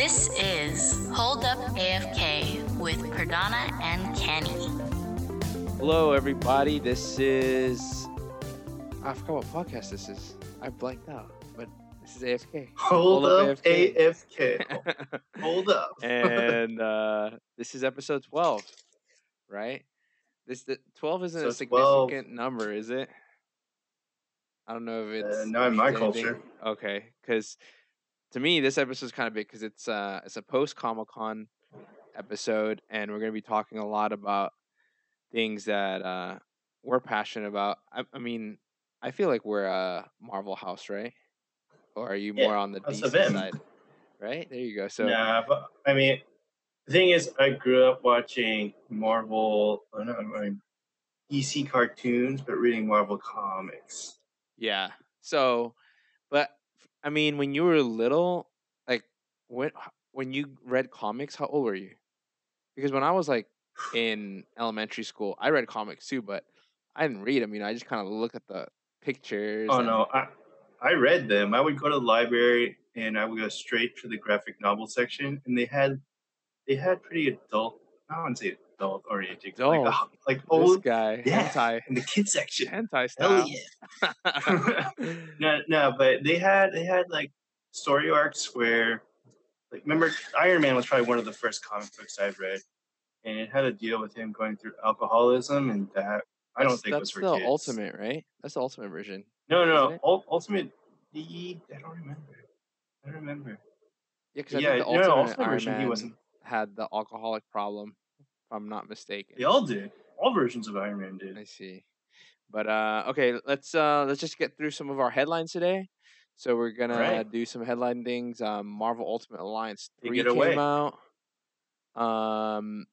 This is Hold Up AFK with Perdana and Kenny. Hello, everybody. This is. I forgot what podcast this is. I blanked out, but this is AFK. Hold, Hold up up, AFK. Hold up. and uh, this is episode 12, right? This the 12 isn't a So 12. significant number, is it? I don't know if it's Uh, not in my anything. culture. Okay, because to me this episode is kind of big because it's uh it's a post Comic Con episode, and we're gonna be talking a lot about things that uh we're passionate about. I, I mean, I feel like we're a Marvel house, right? Or are you Yeah, more on the DC side? Right there, you go. So yeah, but I mean, the thing is, I grew up watching Marvel, oh, no, I mean, DC cartoons, but reading Marvel comics. Yeah. So, but I mean, when you were little, like when when you read comics, how old were you? Because when I was like in elementary school, I read comics too, but I didn't read them. You know, I just kind of look at the pictures. Oh and- no, I I read them. I would go to the library and I would go straight to the graphic novel section, and they had they had pretty adult. I wouldn't say adult oriented, like uh, like This old guy, yeah, hentai, in the kids section. hentai Hell yeah! No, no, but they had they had like story arcs where, like, remember Iron Man was probably one of the first comic books I've read, and it had a deal with him going through alcoholism, and that I don't That's- think was that's for the kids. ultimate, right? That's the ultimate version. No, no, ul- ultimate. The I don't remember. I don't remember. Yeah, because I Yeah, think the no, no, ultimate, ultimate Iron version, he wasn't- had the alcoholic problem, I'm not mistaken. They all did. All versions of Iron Man did. I see. But uh okay, let's uh let's just get through some of our headlines today. So we're gonna Alright. do some headline things. Um Marvel Ultimate Alliance Take 3 it came away. out. Um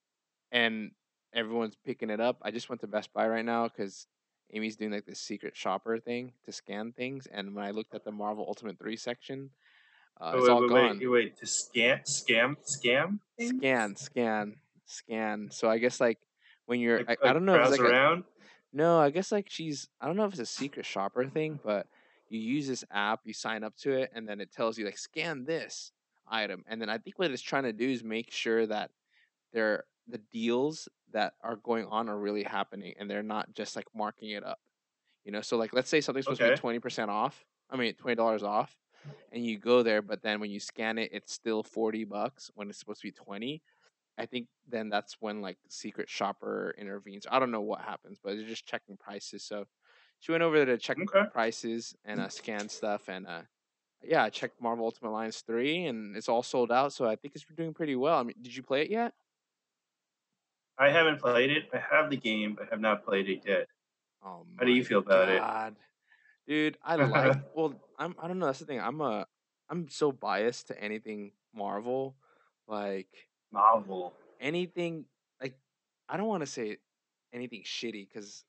and everyone's picking it up. I just went to Best Buy right now because Amy's doing like this secret shopper thing to scan things. And when I looked at the Marvel Ultimate 3 section, uh, Oh, it's wait, all wait, gone. wait, wait, to scan, scam, scam. things? Scan, scan, scan. So I guess like when you're, Like, I, I don't know if it's browse like a, around. no, I guess like she's I don't know if it's a secret shopper thing, but you use this app, you sign up to it, and then it tells you like scan this item. And then I think what it's trying to do is make sure that they're the deals that are going on are really happening and they're not just like marking it up. You know, so like let's say something's supposed to be twenty percent off. I mean twenty dollars off, and you go there, but then when you scan it, it's still forty bucks when it's supposed to be twenty. I think then that's when like secret shopper intervenes. I don't know what happens, but they're just checking prices. So she went over there to check Okay. prices and uh, scan stuff, and uh, yeah, I checked Marvel Ultimate Alliance three, and it's all sold out. So I think it's doing pretty well. I mean, did you play it yet? I haven't played it. I have the game, but I have not played it yet. Oh, How do you feel about it? Dude? I like. well, I'm. I don't know. That's the thing. I'm a. I'm so biased to anything Marvel, like Marvel. anything. Like I don't want to say anything shitty because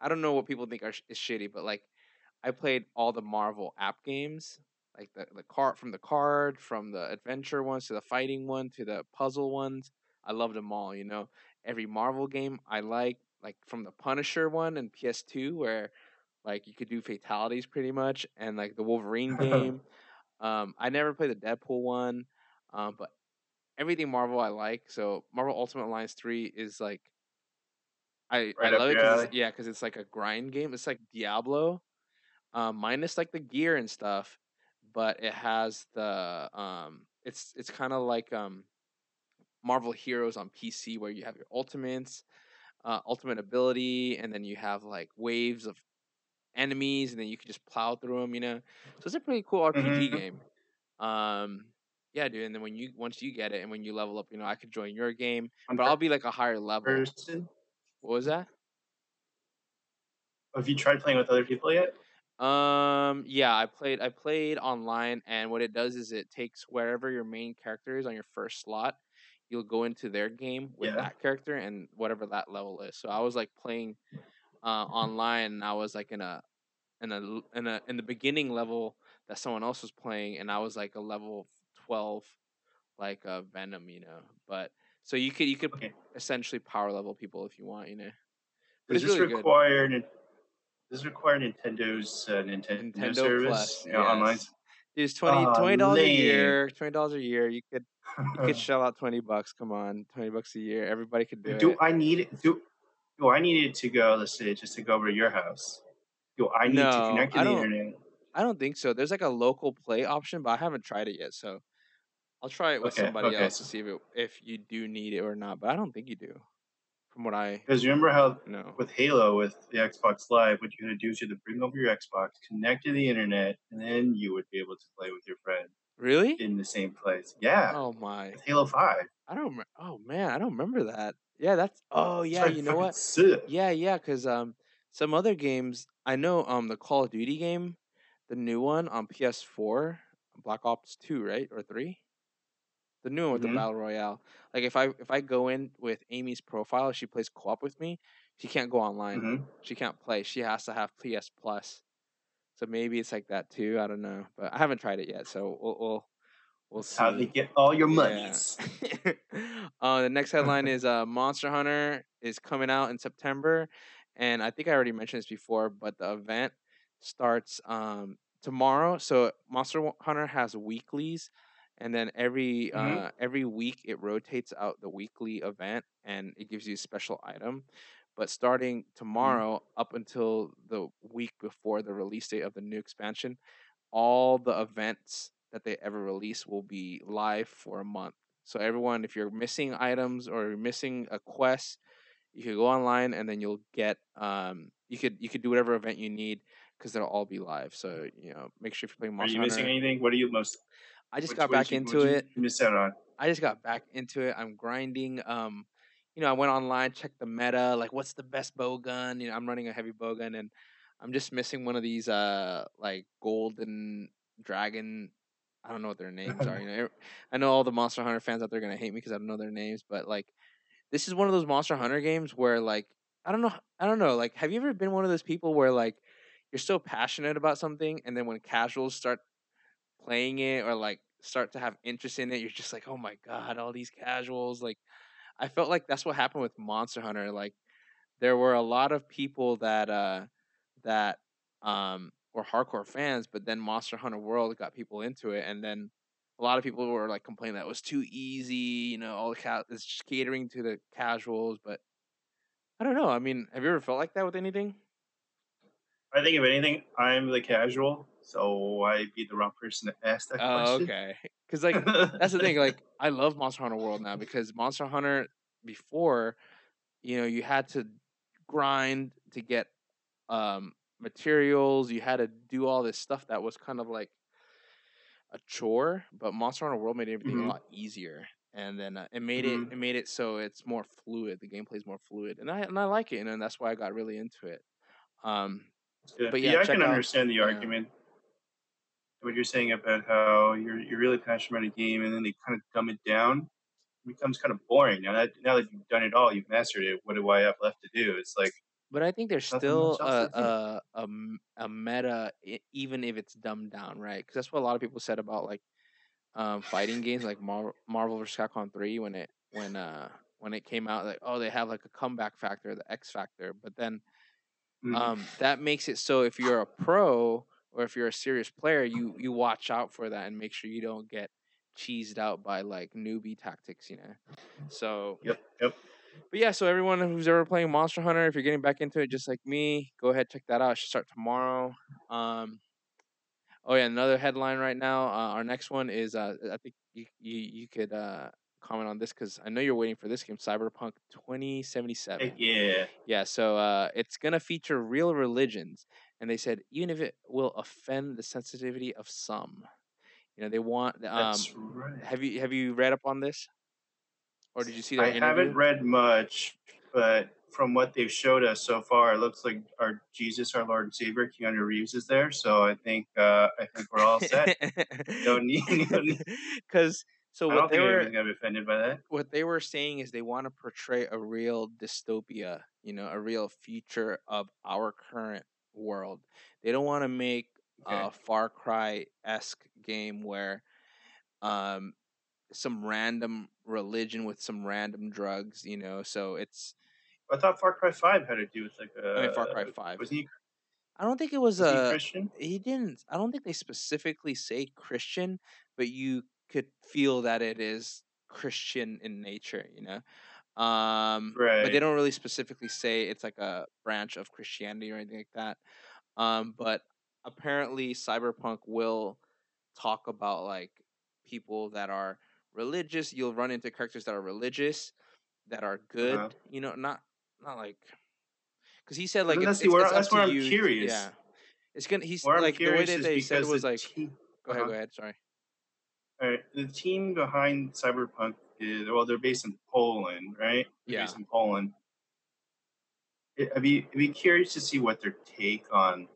I don't know what people think are sh- is shitty, but like I played all the Marvel app games, like the the card from the card, from the adventure ones to the fighting one to the puzzle ones. I loved them all. You know, every Marvel game I like, like from the Punisher one and PS2, where like you could do fatalities pretty much, and like the Wolverine game. Um, I never played the Deadpool one, um, but everything Marvel I like. So Marvel Ultimate Alliance three is like, I Right I love it. your 'cause alley. it's, yeah, because it's like a grind game. It's like Diablo, um, minus like the gear and stuff, but it has the um, it's it's kind of like um, Marvel Heroes on PC where you have your ultimates, uh, ultimate ability, and then you have like waves of enemies, and then you can just plow through them. You know, so it's a pretty cool RPG Mhm. game. Um, yeah, dude. And then when you once you get it, and when you level up, you know, I could join your game, but I'll be like a higher level. person. What was that? Have you tried playing with other people yet? Um, yeah, I played. I played online, and what it does is it takes wherever your main character is on your first slot. You'll go into their game with Yeah. that character and whatever that level is. So I was like playing uh, online, and I was like in a in a in a in the beginning level that someone else was playing, and I was like a level twelve, like uh, Venom, you know. But so you could you could Okay. essentially power level people if you want, you know. But Does this really require Nin- does this require Nintendo's uh, Nintendo, Nintendo service Plus, you know, online? yes. Dude, it's 20 Aw, dollars a year. Twenty dollars a year. You could You could shell out twenty bucks. Come on, twenty bucks a year. Everybody could do, do it. Do I need it? Do do I needed to go? Let's say just to go over to your house. Do I need to connect to the internet? I don't think so. There's like a local play option, but I haven't tried it yet. So I'll try it with Okay, somebody okay. else to see if it, if you do need it or not. But I don't think you do, from what I Because you remember how know. with Halo with the Xbox Live, what you had to do is you had to bring over your Xbox, connect to the internet, and then you would be able to play with your friend Really? in the same place. Yeah, Oh my! with Halo Five. I don't. Oh man, I don't remember that. Yeah, that's. Oh yeah, you know what? sick. Yeah, yeah, because um, some other games I know um the Call of Duty game, the new one on PS4, Black Ops Two, right or three, the new one with Mhm. the battle royale. Like if I if I go in with Amy's profile, she plays co-op with me, she can't go online. hmm She can't play. She has to have PS Plus. So maybe it's like that too. I don't know, but I haven't tried it yet. So we'll we'll, we'll see. How they get all your Yeah. uh, the next headline is uh, Monster Hunter is coming out in September, and I think I already mentioned this before, but the event starts um, tomorrow. So Monster Hunter has weeklies, and then every Mhm. uh, every week it rotates out the weekly event, and it gives you a special item. But starting tomorrow up until the week before the release date of the new expansion, all the events that they ever release will be live for a month. So everyone, if you're missing items or you're missing a quest, you could go online and then you'll get um you could you could do whatever event you need because they'll all be live. So you know, make sure if you're playing Are Monster you missing Hunter. anything? What are you most? I just what- got back you- into it. Miss out on. I just got back into it. I'm grinding. Um, you know, I went online, checked the meta, like what's the best bow gun. You know, I'm running a heavy bow gun, and I'm just missing one of these uh like golden dragon. I don't know what their names are. You know, I know all the Monster Hunter fans out there are gonna hate me because I don't know their names, but like, this is one of those Monster Hunter games where like I don't know, I don't know. Like, have you ever been one of those people where like you're so passionate about something, and then when casuals start playing it or like start to have interest in it, you're just like, oh my god, all these casuals. Like, I felt like that's what happened with Monster Hunter. Like, there were a lot of people that uh that um were hardcore fans, but then Monster Hunter World got people into it, and then a lot of people were like complaining that it was too easy. You know, all the ca- it's just catering to the casuals, but. I don't know. I mean, have you ever felt like that with anything? I think if anything, I'm the casual, so I'd be the wrong person to ask that Oh, question. okay. Because like that's the thing. Like I love Monster Hunter World now because Monster Hunter before, you know, you had to grind to get um materials. You had to do all this stuff that was kind of like a chore. But Monster Hunter World made everything Mhm. a lot easier, and then uh, it made Mhm. it it made it so it's more fluid. The gameplay is more fluid, and I and I like it, and that's why I got really into it. Um, good. But yeah, yeah, I can out- understand the yeah. argument. What you're saying about how you're you're really passionate about a game, and then they kind of dumb it down, it becomes kind of boring. Now that now that you've done it all, you've mastered it. What do I have left to do? It's like But I think there's still a, a a a meta, even if it's dumbed down, right? Because that's what a lot of people said about like um, fighting games, like Mar- Marvel vs. Capcom Three, when it when uh when it came out, like oh they have like a comeback factor, the X factor, but then mm, um, that makes it so if you're a pro or if you're a serious player, you you watch out for that and make sure you don't get cheesed out by like newbie tactics, you know. So yep, yep. but yeah, so everyone who's ever playing Monster Hunter, if you're getting back into it just like me, go ahead check that out. It should start tomorrow. Um, oh yeah, another headline right now. Uh, our next one is uh, I think you you, you could uh, comment on this because I know you're waiting for this game, Cyberpunk 2077. Heck yeah. Yeah, so uh, it's gonna feature real religions, and they said even if it will offend the sensitivity of some, you know, they want. Um, That's right. have you have you read up on this, or did you see that I interview? haven't read much, but from what they've showed us so far, it looks like our Jesus, our Lord and Savior, Keanu Reeves, is there. So I think uh, I think we're all set. Don't need- Because so what they think were anyone's gonna be offended by that. what they were saying is they want to portray a real dystopia, you know, a real future of our current world. They don't want to make Okay. a Far Cry esque game where um some random religion with some random drugs, you know. So it's I thought Far Cry Five had to do with like a. I mean Far Cry Five. Was he, I don't think it was was he a Christian? he didn't i don't think they specifically say christian but you could feel that it is Christian in nature, you know. Um, but they don't really specifically say it's like a branch of Christianity or anything like that. Um, but apparently, Cyberpunk will talk about like people that are religious. You'll run into characters that are religious, that are good. Uh-huh. You know, not not like because he said like it's, that's it's, where it's up that's to where I'm you. curious. Yeah, it's gonna. He's Where like the way that they said was the like. team, Go ahead. uh-huh. Go ahead. Sorry. all right, the team behind Cyberpunk is well, they're based in Poland, right? They're Yeah. based in Poland. I'd be I'd be curious to see what their take on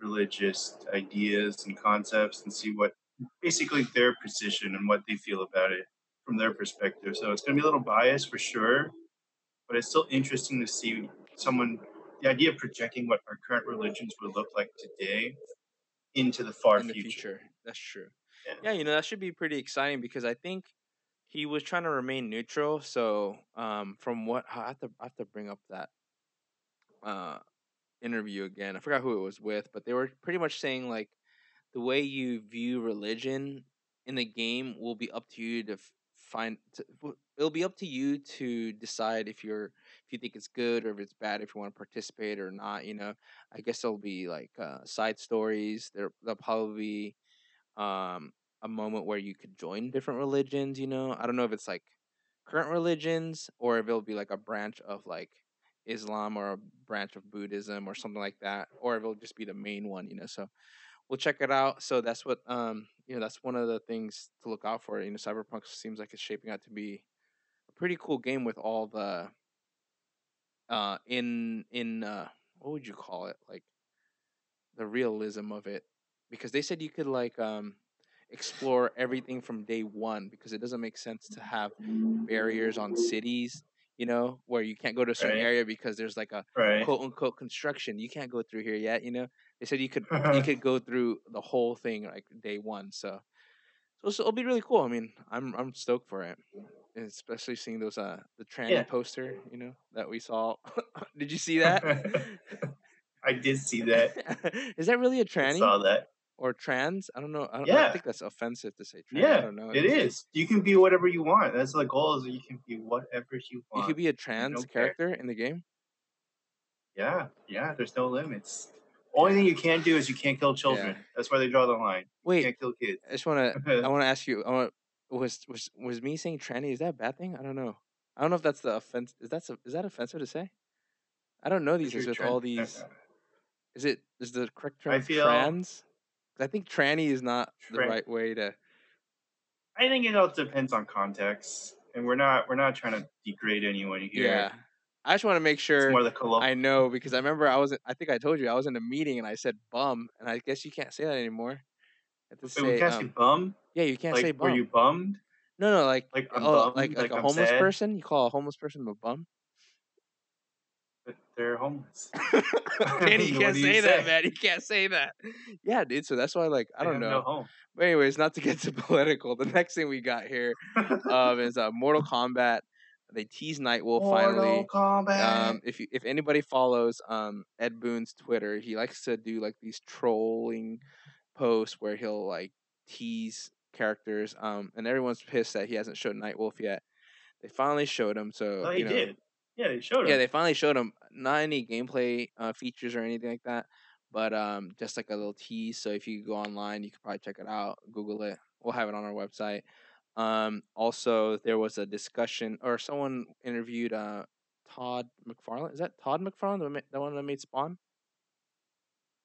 religious ideas and concepts, and see what basically their position and what they feel about it from their perspective. So it's going to be a little biased for sure, but it's still interesting to see someone the idea of projecting what our current religions would look like today into the far in the future. future. That's true. Yeah. Yeah, you know that should be pretty exciting because I think he was trying to remain neutral. So, um, from what I have to I have to bring up that uh interview again. I forgot who it was with, but they were pretty much saying like the way you view religion in the game will be up to you to find. To, it'll be up to you to decide if you're if you think it's good or if it's bad. If you want to participate or not. You know, I guess there'll be like uh, side stories. There, there'll probably be um, a moment where you could join different religions. You know, I don't know if it's like current religions or if it'll be like a branch of like Islam or a branch of Buddhism or something like that, or if it'll just be the main one. You know, so we'll check it out. So that's what um you know that's one of the things to look out for. You know, Cyberpunk seems like it's shaping out to be a pretty cool game with all the uh in in uh what would you call it like the realism of it because they said you could like um explore everything from day one because it doesn't make sense to have barriers on cities you know where you can't go to a certain Right. area because there's like a Right. quote unquote construction you can't go through here yet you know they said you could you could go through the whole thing like day one so so it's- it'll be really cool i mean i'm i'm stoked for it and especially seeing those uh the tranny Yeah. poster you know that we saw did you see that I did see that. is that really a tranny saw that. Or trans i don't know i, don't, I Yeah. think that's offensive to say trans i Yeah, don't know it is. You can be whatever you want. That's the goal. Is you can be whatever you want. you could be a trans don't care. character in the game Yeah, yeah. There's no limits. Only thing you can't do is you can't kill children. Yeah. That's where they draw the line. You wait can't kill kids. i just want to I want to ask you. I want was was was me saying tranny? Is that a bad thing? I don't know. I don't know if that's the offense. Is that is that offensive to say? I don't know these things with all these. Is it is the correct term I feel- trans? I think tranny is not the right way to. I think it all depends on context, and we're not we're not trying to degrade anyone here. Yeah, I just want to make sure more the collo- I know because I remember I was. I think I told you I was in a meeting and I said bum, and I guess you can't say that anymore. You have to Wait, we can't say um, bum. yeah, you can't like, say bum. were you bummed? No, no, like Like, oh, like like, like, a I'm homeless sad? person. You call a homeless person a bum? They're homeless. You What can't you say that, man. You can't say that. Yeah, dude. So that's why, like, I don't know. No. But anyways, not to get too political. The next thing we got here um, is uh, Mortal Kombat. They tease Nightwolf finally. Mortal Kombat. Um, if you, if anybody follows um Ed Boon's Twitter, he likes to do like these trolling posts where he'll like tease characters. Um, and everyone's pissed that he hasn't showed Nightwolf yet. They finally showed him, so oh, he you know, did. Yeah, they showed him. yeah, they finally showed him not any gameplay uh, features or anything like that, but um, just like a little tease. So if you go online, you could probably check it out, Google it. We'll have it on our website. Um, also, there was a discussion, or someone interviewed uh, Todd McFarlane. Is that Todd McFarlane, the, one that made Spawn?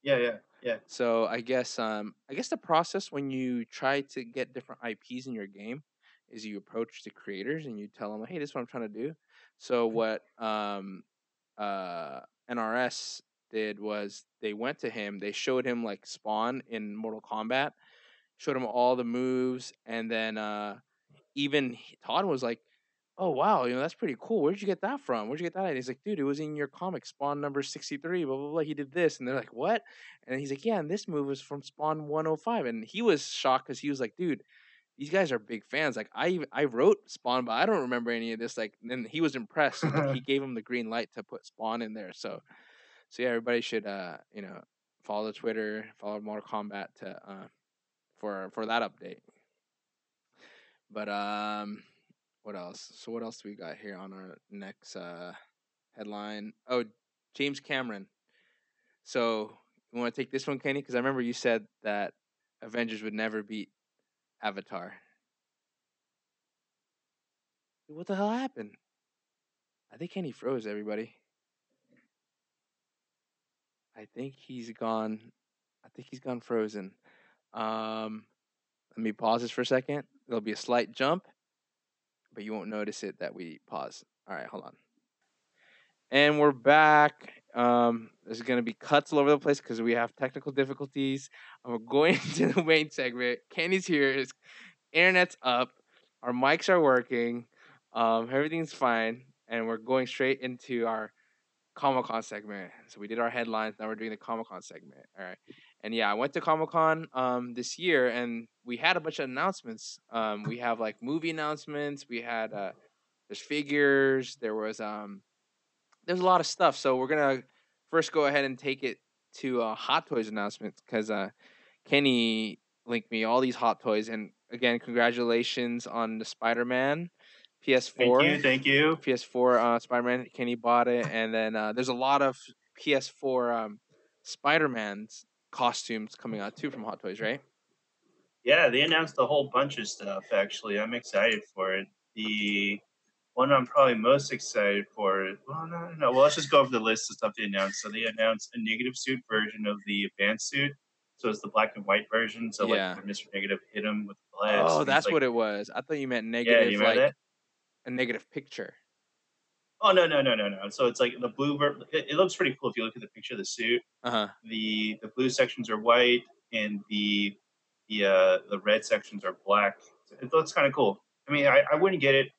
yeah, yeah, yeah. So I guess um, I guess the process when you try to get different IPs in your game is you approach the creators and you tell them, "Hey, this is what I'm trying to do." So what um, uh, NRS did was they went to him, they showed him like Spawn in Mortal Kombat, showed him all the moves, and then uh, even he- Todd was like, "Oh wow, you know that's pretty cool. Where'd you get that from? Where'd you get that?" And he's like, "Dude, it was in your comic, Spawn number sixty-three. Blah blah blah. He did this," and they're like, "What?" And he's like, "Yeah, and this move was from Spawn one hundred five. And he was shocked because he was like, "Dude." These guys are big fans. Like I, I wrote Spawn, but I don't remember any of this. Like, and he was impressed. He gave him the green light to put Spawn in there. So, so yeah, everybody should, uh, you know, follow Twitter, follow Mortal Kombat to, uh, for for that update. But um, what else? So what else do we got here on our next uh headline? Oh, James Cameron. So you want to take this one, Kenny? Because I remember you said that Avengers would never beat Avatar. What the hell happened? I think Kenny froze everybody. I think he's gone. I think he's gone frozen. Um, let me pause this for a second. There'll be a slight jump, but you won't notice it that we pause. All right, hold on. And we're back. Um, there's going to be cuts all over the place because we have technical difficulties. We're going to the main segment. Kenny's here. His internet's up. Our mics are working. Um, everything's fine. And we're going straight into our Comic Con segment. So we did our headlines. Now we're doing the Comic Con segment. All right. And yeah, I went to Comic Con um, this year, and we had a bunch of announcements. Um, we have like movie announcements. We had uh, there's figures. There was um, there's a lot of stuff. So we're gonna first go ahead and take it to uh, Hot Toys announcements because uh, Kenny linked me all these Hot Toys, and again, congratulations on the Spider Man PS4. Thank you, thank you. PS4 uh, Spider Man. Kenny bought it, and then uh, there's a lot of PS4 um, Spider Man's costumes coming out too from Hot Toys, right? Yeah, they announced a whole bunch of stuff. Actually, I'm excited for it. The one I'm probably most excited for. Well, no, no. Well, let's just go over the list of stuff they announced. So they announced a negative suit version of the advanced suit. So it's the black and white version. So Yeah. like Mr. Negative hit him with the blast. Oh, that's like, what it was. I thought you meant Yeah, negative, you like that? a negative picture. Oh no no no no no! So it's like the blue. Ver- it, it looks pretty cool if you look at the picture of the suit. Uh huh. the the blue sections are white and the the uh the red sections are black. It looks kind of cool. I mean, I, I wouldn't get it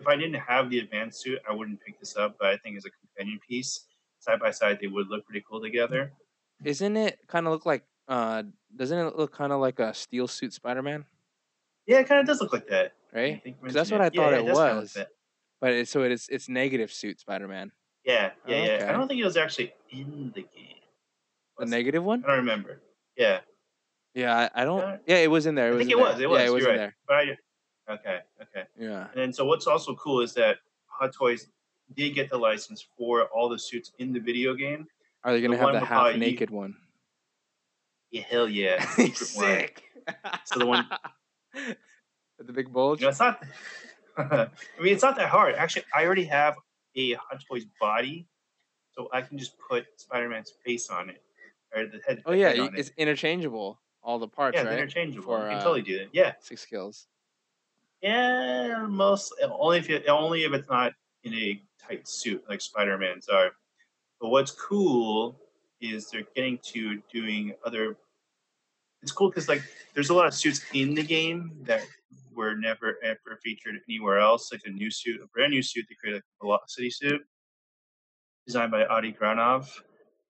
if I didn't have the advanced suit. I wouldn't pick this up, but I think as a companion piece, side by side, they would look pretty cool together. Isn't it kind of look like? Uh, doesn't it look kind of like a steel suit Spider Man? Yeah, it kind of does look like that. Right. think 'Cause that's what I it. Thought yeah, it kinda was. But it's so it's it's negative suit Spider Man. Yeah, yeah, yeah. Okay. I don't think it was actually in the game. The Was it? negative one? I don't remember. Yeah, Yeah, I, I don't. Yeah. It was in there. It I was think in it there. was. It was. Yeah, it was You're in right. there. But I, okay, okay. Yeah. And then, so what's also cool is that Hot Toys did get the license for all the suits in the video game. Are they gonna The have the half you- naked one? Yeah, hell yeah. Sick. So the one- With the big bulge. You know, it's not. I mean, it's not that hard. Actually, I already have a Hot Toys body, so I can just put Spider-Man's face on it, or the head. oh yeah, on it. it's interchangeable. All the parts, yeah, right? interchangeable. For, you can uh, totally do it. Yeah, Six skills. Yeah. Most only if you, only if it's not in a tight suit like Spider-Man's are. But what's cool is they're getting to doing other. It's cool because like there's a lot of suits in the game that were never ever featured anywhere else. Like a new suit, a brand new suit they created, a Velocity suit, designed by Adi Granov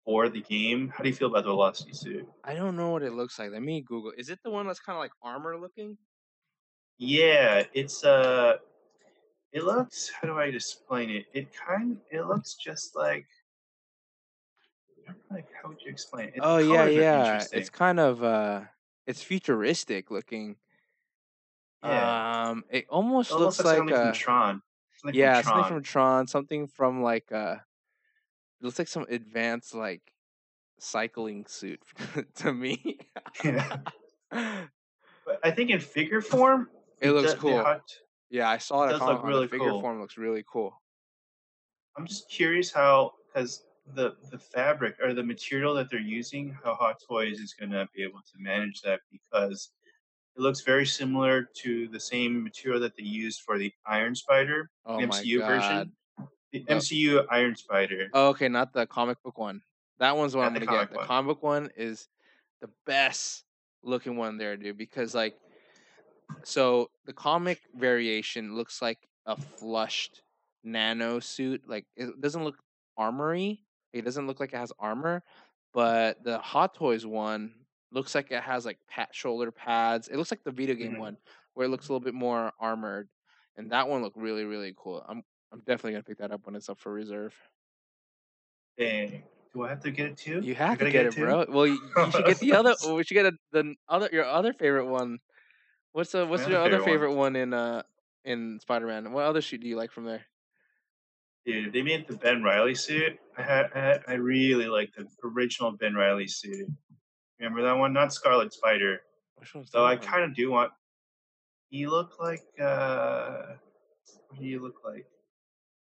for the game. How do you feel about the Velocity suit? I don't know what it looks like. Let me Google. Is it the one that's kind of like armor looking? Yeah, it's uh it looks how do I explain it? It kind it looks just like like how would you explain it? The Oh yeah, yeah. It's kind of uh, it's futuristic looking. Yeah. Um, it almost It looks almost like something uh, from Tron. Something yeah, from something from Tron, something from like uh, it looks like some advanced like cycling suit to me. Yeah. But I think in figure form, It looks the- the cool. yeah, I saw it. it does look really the figure cool. form looks really cool. I'm just curious how because the the fabric or the material that they're using, how Hot Toys is going to be able to manage that because it looks very similar to the same material that they used for the Iron Spider, Oh MCU version, the Oh. MCU Iron Spider. Oh, okay, not the comic book one. That one's what I'm gonna get. comic The comic book one is the best looking one there, dude. Because like, so the comic variation looks like a flushed nano suit. Like it doesn't look armory. It doesn't look like it has armor. But the Hot Toys one looks like it has like pat shoulder pads. It looks like the video game Mhm. one where it looks a little bit more armored. And that one looked really, really cool. I'm I'm definitely gonna pick that up when it's up for reserve. Dang. Do I have to get it too? You have to gotta get it, bro. Well, you, you should get the other. We should get a, the other your other favorite one. What's uh what's your other favorite favorite one in uh in Spider Man? What other suit do you like from there? Dude, they made the Ben Riley suit. I had, I, had, I really like the original Ben Riley suit. Remember that one? Not Scarlet Spider. Which one's So I one? kind of do want. He looked like. uh What do you look like?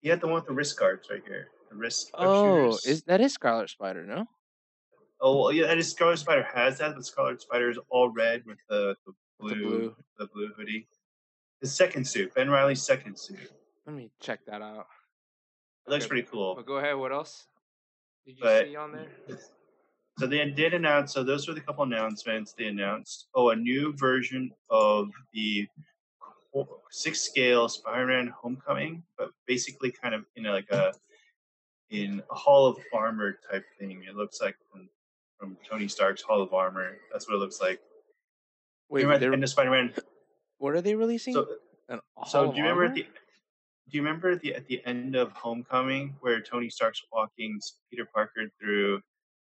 He had the one with the wrist guards right here. The wrist. Oh, shooters. is that is Scarlet Spider? No. Oh well, yeah, and Scarlet Spider has that, but Scarlet Spider is all red with the, the blue, the blue. the blue hoodie. His second suit, Ben Riley's second suit. Let me check that out. It looks Okay. pretty cool. But go ahead. What else did you But- see on there? So they did announce. So those were the couple announcements they announced. Oh, a new version of the six scale Spider-Man Homecoming, but basically kind of in a, like a in a Hall of Armor type thing. It looks like from from Tony Stark's Hall of Armor. That's what it looks like. Wait, remember at the end of Spider-Man? what are they releasing? So So do you remember at the do you remember the at the end of Homecoming where Tony Stark's walking Peter Parker through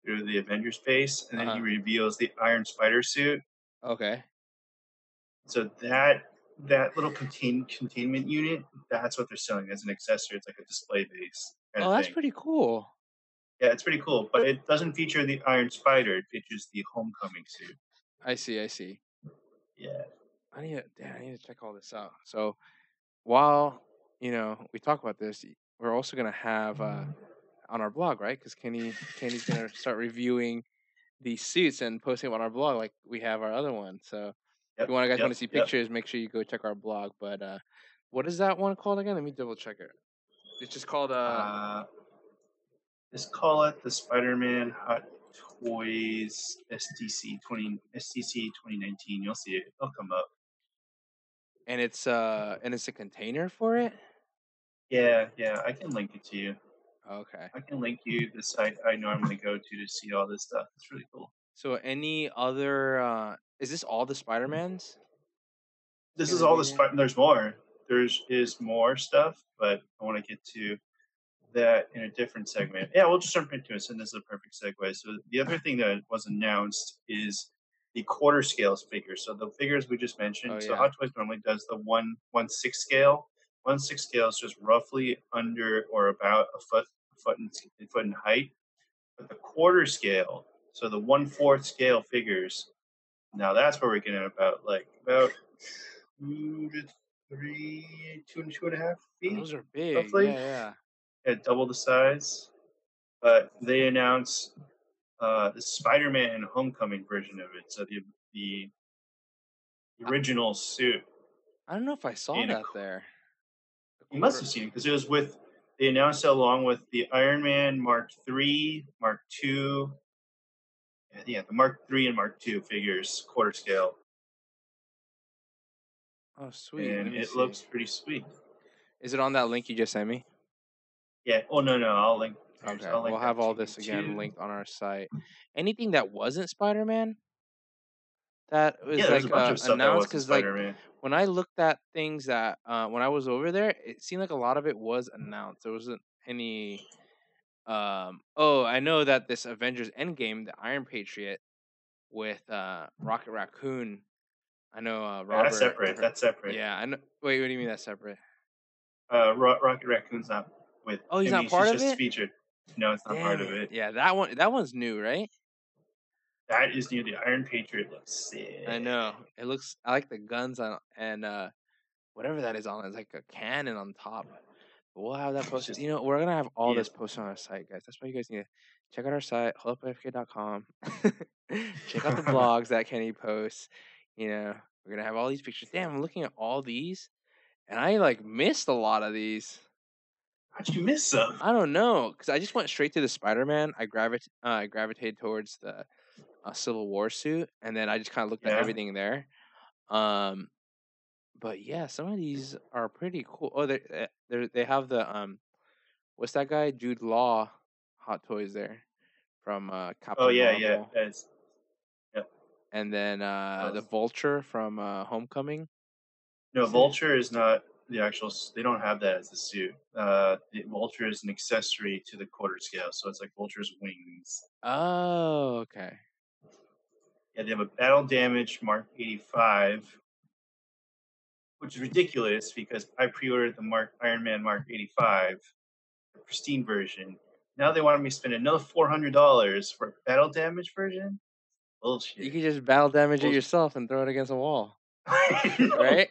through the Avengers base and then he Uh-huh. reveals the Iron Spider suit? Okay. So that that little contain containment unit, that's what they're selling as an accessory. It's like a display base. Oh, that's thing. pretty cool. Yeah, it's pretty cool. But it doesn't feature the Iron Spider, it features the Homecoming suit. I see. I see. Yeah. I need to. Damn, I need to check all this out. So, while you know we talk about this, we're also gonna have uh, on our blog, right? Because Kenny Kenny's gonna start reviewing these suits and posting them on our blog, like we have our other one. So, if you want guys yep, want to see yep. pictures, make sure you go check our blog. But uh, what is that one called again? Let me double check it. It's just called uh, Uh, let's call it the Spider-Man Hot Toys STC twenty STC twenty nineteen. You'll see it. It'll come up. and it's uh, and it's a container for it. Yeah, yeah. I can link it to you. Okay. I can link you the site I normally go to to see all this stuff. It's really cool. So, any other? uh Is this all the Spider Mans? This is all the? Spider. There's more. There's is more stuff, but I want to get to that in a different segment. Yeah, we'll just jump into it. So this is a perfect segue. So the other thing that was announced is the quarter scales figure. So the figures we just mentioned. Oh, So. Hot Toys normally does the one one six scale. One six scale is just roughly under or about a foot foot in, foot in height. But the quarter scale, so the one fourth scale figures, now that's where we're getting about like about two to three, two and two and a half feet. Those are big. roughly. Yeah, yeah. Yeah, double the size. But they announced uh, the Spider-Man Homecoming version of it. So the the original suit. I don't know if I saw a that qu- there. You must have seen it because it was with. They announced it along with the Iron Man Mark Three, Mark Two, Yeah, yeah, the Mark Three and Mark Two figures, quarter scale, Oh, sweet. and it see. looks pretty sweet. Is it on that link you just sent me? Yeah. Oh no, no, I'll link. Okay, I'll link we'll have all this again too. linked on our site. Anything that wasn't Spider Man that was Yeah, like a bunch uh, of stuff announced because like when I looked at things that uh, when I was over there, it seemed like a lot of it was announced. There wasn't any. Um. Oh, I know that this Avengers Endgame, the Iron Patriot, with uh Rocket Raccoon. I know uh, Yeah, that's separate. That's separate. Yeah, I know. Wait, what do you mean that's separate? Uh, Ro- Rocket Raccoon's not with. Oh, he's not part of just it? Featured. No, it's not part of it. Yeah, that one. That one's new, right? That is new. The Iron Patriot looks sick. I know. It looks. I like the guns on and uh, whatever that is on. It's like a cannon on top. We'll have that posted. just- You know, we're gonna have all yeah. this posted on our site, guys. That's why you guys need to check out our site, holdupfk.com. check out the blogs that Kenny posts. You know, we're gonna have all these pictures. Damn, I'm looking at all these, and I like missed a lot of these. How'd you miss some? I don't know, cause I just went straight to the Spider Man. I gravit uh, I gravitated towards the uh, Civil War suit, and then I just kind of looked at everything there. Um, but yeah, some of these are pretty cool. Oh, they they they have the um, what's that guy? Jude Law, Hot Toys there from uh, Captain Oh yeah, yeah. Marvel. That's, and then uh, the Vulture from uh, Homecoming. no, Vulture is not the actual. They don't have that as the suit. Uh, the Vulture is an accessory to the quarter scale, so it's like Vulture's wings. Oh, okay. Yeah, they have a battle damage Mark 85, which is ridiculous because I pre-ordered the Mark Iron Man Mark 85, the pristine version. Now they wanted me to spend another four hundred dollars for a battle damage version. Bullshit. You can just battle damage it yourself and throw it against a wall, right?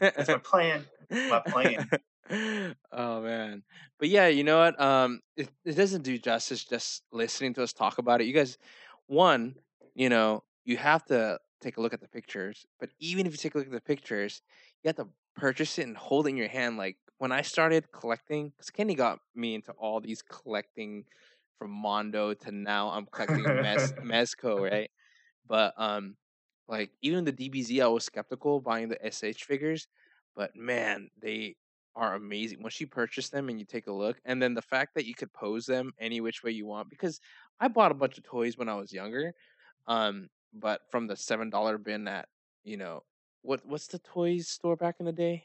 That's my plan. My plan. oh man. But yeah you know what? Um it, it doesn't do justice just listening to us talk about it. You guys one you know you have to take a look at the pictures but even if you take a look at the pictures you have to purchase it and hold it in your hand. Like when i started collecting because kenny got me into all these collecting from mondo to now i'm collecting Mez, mezco right? But um like even the dbz i was skeptical buying the sh figures but man they are amazing once you purchase them and you take a look and then the fact that you could pose them any which way you want because i bought a bunch of toys when i was younger um but from the seven dollar bin at you know what what's the toys store back in the day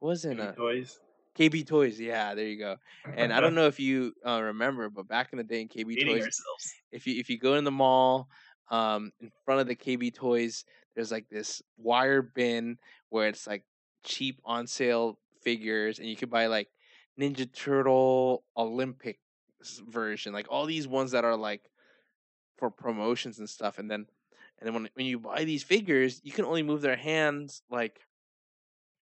wasn't a toys. kb toys yeah there you go and i don't know if you uh, remember but back in the day in kb Dating toys ourselves. if you if you go in the mall um in front of the KB Toys there's like this wire bin where it's like cheap on sale figures and you could buy like Ninja Turtle Olympic version like all these ones that are like for promotions and stuff and then and then when when you buy these figures you can only move their hands like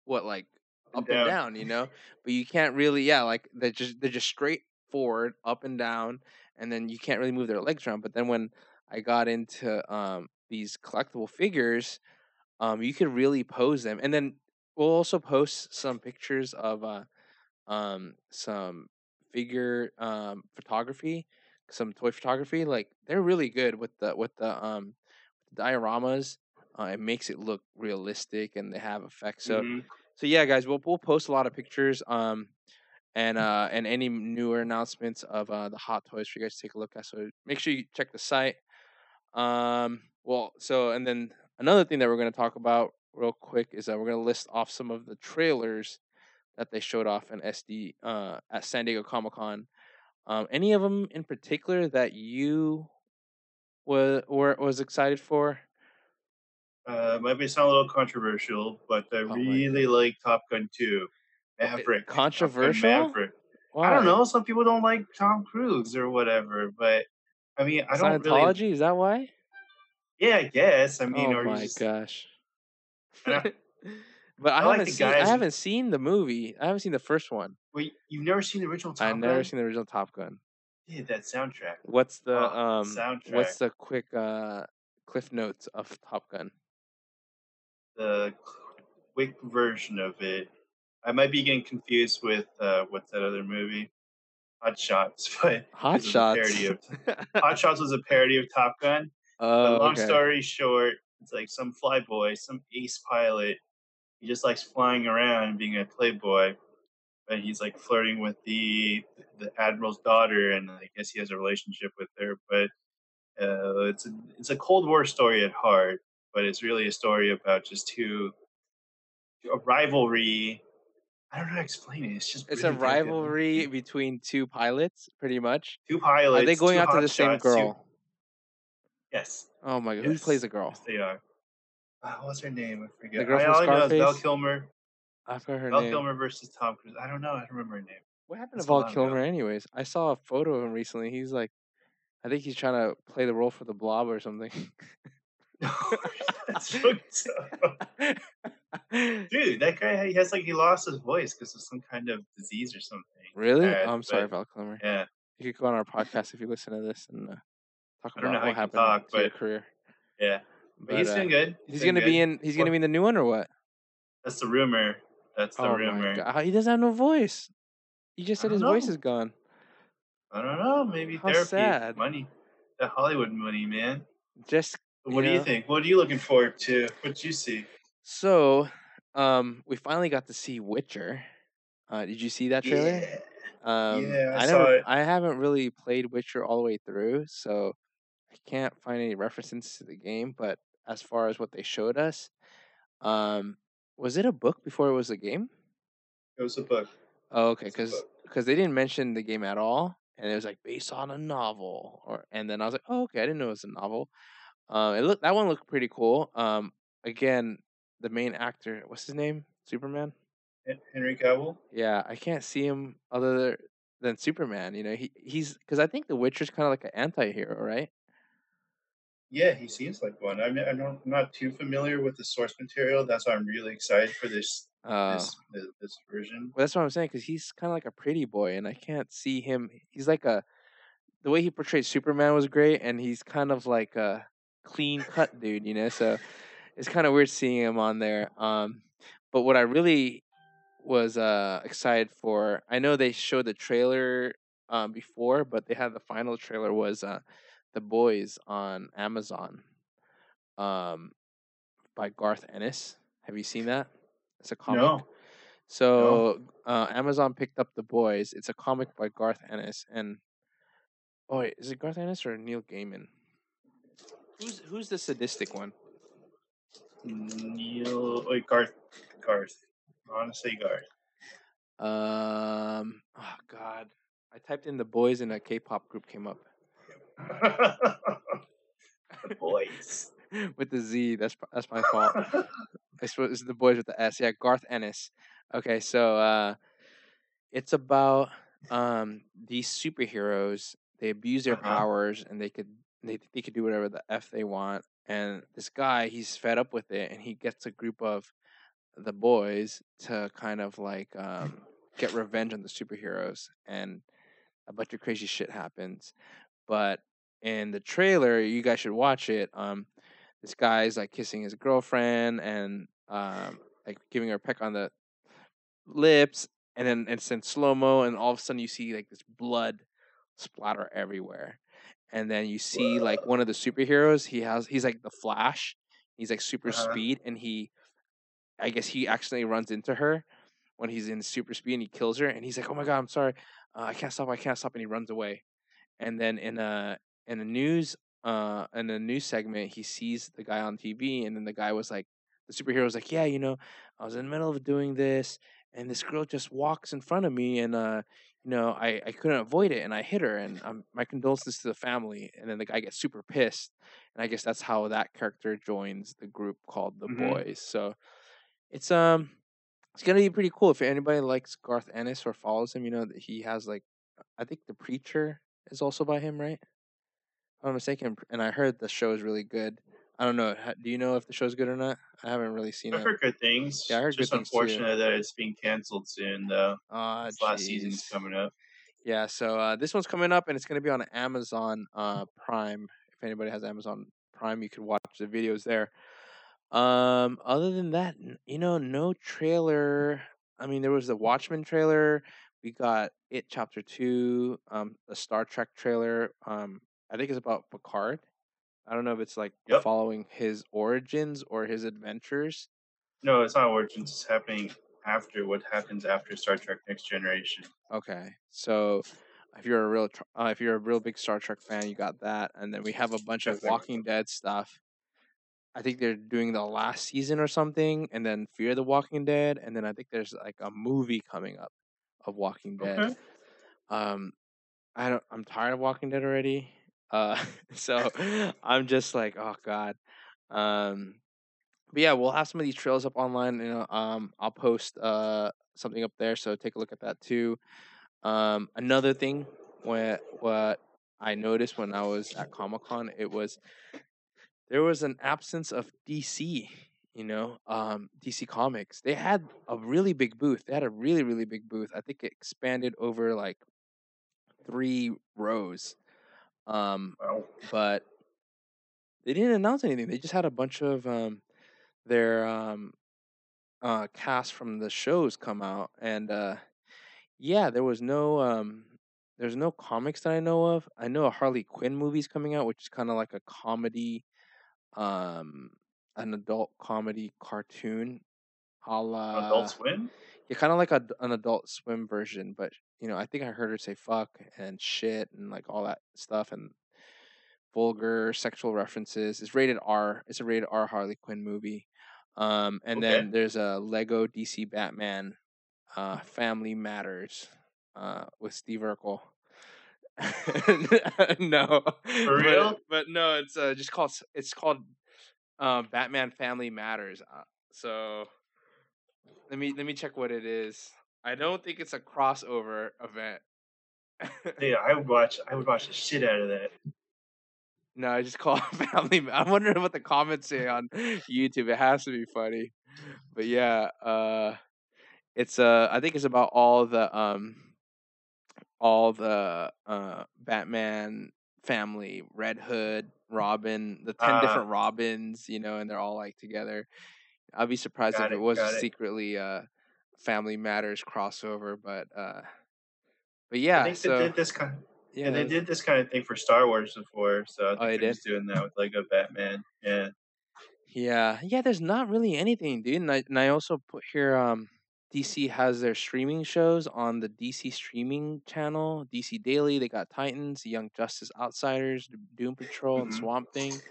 what like up and down. down, you know. But you can't really, yeah, like they're just they're just straight forward, up and down, and then you can't really move their legs around. But then when I got into um these collectible figures, um you could really pose them, and then we'll also post some pictures of uh um some figure um photography, some toy photography. Like they're really good with the with the um dioramas. Uh, it makes it look realistic, and they have effects. So Mhm. so yeah, guys, we'll we'll post a lot of pictures, um, and uh, and any newer announcements of uh the hot toys for you guys to take a look at. So make sure you check the site. Um, well, so and then another thing that we're gonna talk about real quick is that we're gonna list off some of the trailers that they showed off in SD uh at San Diego Comic Con. Um, any of them in particular that you was were was excited for? Uh, might be sound a little controversial, but I Oh really like Top Gun 2. Okay, Maverick. Controversial? Maverick. I don't know. Some people don't like Tom Cruise or whatever, but I mean, I don't really. Scientology is that why? Yeah, I guess. I mean, oh or my just, gosh. Yeah. but I, I like haven't seen I haven't seen the movie. I haven't seen the first one. Wait, you've never seen the original Top I've Gun? never seen the original Top Gun. Yeah, that soundtrack. What's the Oh, um soundtrack. what's the quick uh cliff notes of Top Gun? the quick version of it. I might be getting confused with uh, what's that other movie, Hot Shots, but Hot a parody Shots. of- Hot Shots was a parody of Top Gun. oh, long okay. story short, it's like some flyboy, some ace pilot. He just likes flying around and being a playboy, but he's like flirting with the the admiral's daughter, and I guess he has a relationship with her. But uh, it's a it's a Cold War story at heart, but it's really a story about just two a rivalry. I don't know how to explain it. It's just It's really a rivalry between two pilots, pretty much. Two pilots. Are they going after the same hotshots, two- girl? Yes. Oh my god, who plays the girl? Yes, they are. Uh, what's her name? I forget. The girl I, from all I know is Val Scarface? Kilmer. I forgot her Val name. Val Kilmer versus Tom Cruise. I don't know. I don't remember her name. What happened That's to a Val while ago. Kilmer, anyways? I saw a photo of him recently. He's like, I think he's trying to play the role for the Blob or something. That's fucked up. Dude, that guy he has like he lost his voice because of some kind of disease or something. really? bad, Oh, I'm sorry, but, Val Kilmer. Yeah. You could go on our podcast if you listen to this and uh, talk I don't know how what happened talk, to your but- career. Yeah. But, he's uh, doing good. He's doing gonna be in. He's gonna be in the new one or what? That's the rumor. That's the oh rumor. my god, he doesn't have no voice. You just said his don't voice is gone. I don't know. Maybe How therapy, sad. money, the Hollywood money, man. Just what do you think? What are you looking forward to? What do you see? so, um, we finally got to see Witcher. Uh, did you see that trailer? Yeah. Um, Yeah, I I saw never, it. I haven't really played Witcher all the way through, so I can't find any references to the game. But as far as what they showed us, um, was it a book before it was a game? It was a book. Oh, okay, a because they didn't mention the game at all, and it was like based on a novel, or and then I was like, oh, okay, I didn't know it was a novel. Um, it looked that one looked pretty cool. Um, again, the main actor, what's his name? Superman. Henry Cavill. Yeah, I can't see him other than Superman. You know, he he's because I think The Witcher's kind of like an anti-hero, right? Yeah, he seems like one. I'm, I'm, not, too familiar with the source material. That's why I'm really excited for this Uh, this this, version. Well, that's what I'm saying because he's kind of like a pretty boy, and I can't see him. He's like a the way he portrayed Superman was great, and he's kind of like a clean cut dude, you know. So it's kind of weird seeing him on there. Um, but what I really was uh excited for, I know they showed the trailer um before, but they had the final trailer was uh the boys on Amazon, um, by Garth Ennis. Have you seen that? It's a comic. No, So uh, Amazon picked up the boys. It's a comic by Garth Ennis, and oh wait, is it Garth Ennis or Neil Gaiman? Who's who's the sadistic one? Neil, wait, Garth, Garth. To say Garth. Um, oh God, I typed in the boys and a K-pop group came up the boys. with the Z. That's that's my fault. I suppose it's the boys with the S. Yeah, Garth Ennis. Okay, so uh, it's about um these superheroes. They abuse their Uh-huh. powers and they could they they could do whatever the f they want. And this guy, he's fed up with it, and he gets a group of the boys to kind of like um get revenge on the superheroes, and a bunch of crazy shit happens. But in the trailer, you guys should watch it. Um, this guy's like kissing his girlfriend and um like giving her a peck on the lips and then it's in slow mo and all of a sudden you see like this blood splatter everywhere and then you see like one of the superheroes he has he's like the flash he's like super Uh-huh. speed and he i guess he accidentally runs into her when he's in super speed and he kills her and he's like oh my god i'm sorry uh, i can't stop i can't stop and he runs away and then in a in a news uh in a news segment he sees the guy on tv and then the guy was like the superhero was like yeah you know i was in the middle of doing this and this girl just walks in front of me and uh you know i i couldn't avoid it and i hit her and um, my condolences to the family and then the guy gets super pissed and i guess that's how that character joins the group called the Mhm. boys so it's um it's gonna be pretty cool if anybody likes garth ennis or follows him you know that he has like i think the preacher is also by him right i'm mistaken and i heard the show is really good i don't know do you know if the show's good or not i haven't really seen I've it heard good things. Yeah, I heard It's just good things too. unfortunate that it's being canceled soon, though. uh last season's coming up. Yeah, so uh, this one's coming up and it's going to be on Amazon uh, Prime. If anybody has Amazon Prime, you could watch the videos there. Um, other than that, you know, no trailer. I mean, there was the Watchmen trailer. We got It Chapter Two, um, a Star Trek trailer. Um, I think it's about Picard. I don't know if it's like Yep. following his origins or his adventures. No, it's not Origins. It's happening after what happens after Star Trek Next Generation. Okay, so if you're a real uh, if you're a real big Star Trek fan, you got that, and then we have a bunch of Walking Dead stuff. I think they're doing the last season or something, and then Fear the Walking Dead, and then I think there's like a movie coming up of Walking Dead. Okay. Um, I don't. I'm tired of Walking Dead already. Uh, so I'm just like, oh god. Um, but yeah, we'll have some of these trails up online. and um, I'll post uh something up there, so take a look at that too. Um, another thing, what what I noticed when I was at Comic Con, it was there was an absence of DC. You know, um, DC Comics. They had a really big booth. They had a really really big booth. I think it expanded over like three rows. Um, Well, but they didn't announce anything. They just had a bunch of um, their um, uh, cast from the shows come out, and uh, yeah, there was no um, there's no comics that I know of. I know a Harley Quinn movie's coming out, which is kind of like a comedy, um, an adult comedy cartoon, a la Adult Swim. yeah, kind of like a, an Adult Swim version, but you know, I think I heard her say fuck and shit and like all that stuff and vulgar sexual references. It's rated R. It's a rated R Harley Quinn movie. Um, and Okay. then there's a Lego DC Batman, uh, Family Matters, uh, with Steve Urkel. no, For but- real? But, no, it's uh, just called. It's called uh, Batman Family Matters. Uh, so let me let me check what it is. I don't think it's a crossover event. Yeah, I would watch. I would watch the shit out of that. no, I just call it family. I'm wondering what the comments say on YouTube. It has to be funny, but yeah, uh, it's uh, I think it's about all the um, all the uh, Batman family, Red Hood, Robin, the ten Ah. different Robins, you know, and they're all like together. I'd be surprised if it, it was got it. secretly uh, Family Matters crossover, but uh, but I yeah, think so they did this kind. yeah, Yeah, they did this kind of thing for Star Wars before, so I think Oh, they they're doing that with Lego Batman. Yeah, Yeah, yeah. There's not really anything, dude. And I, and I also put here, um, DC has their streaming shows on the DC streaming channel, DC Daily. They got Titans, Young Justice Outsiders, Doom Patrol, and Mhm. Swamp Thing.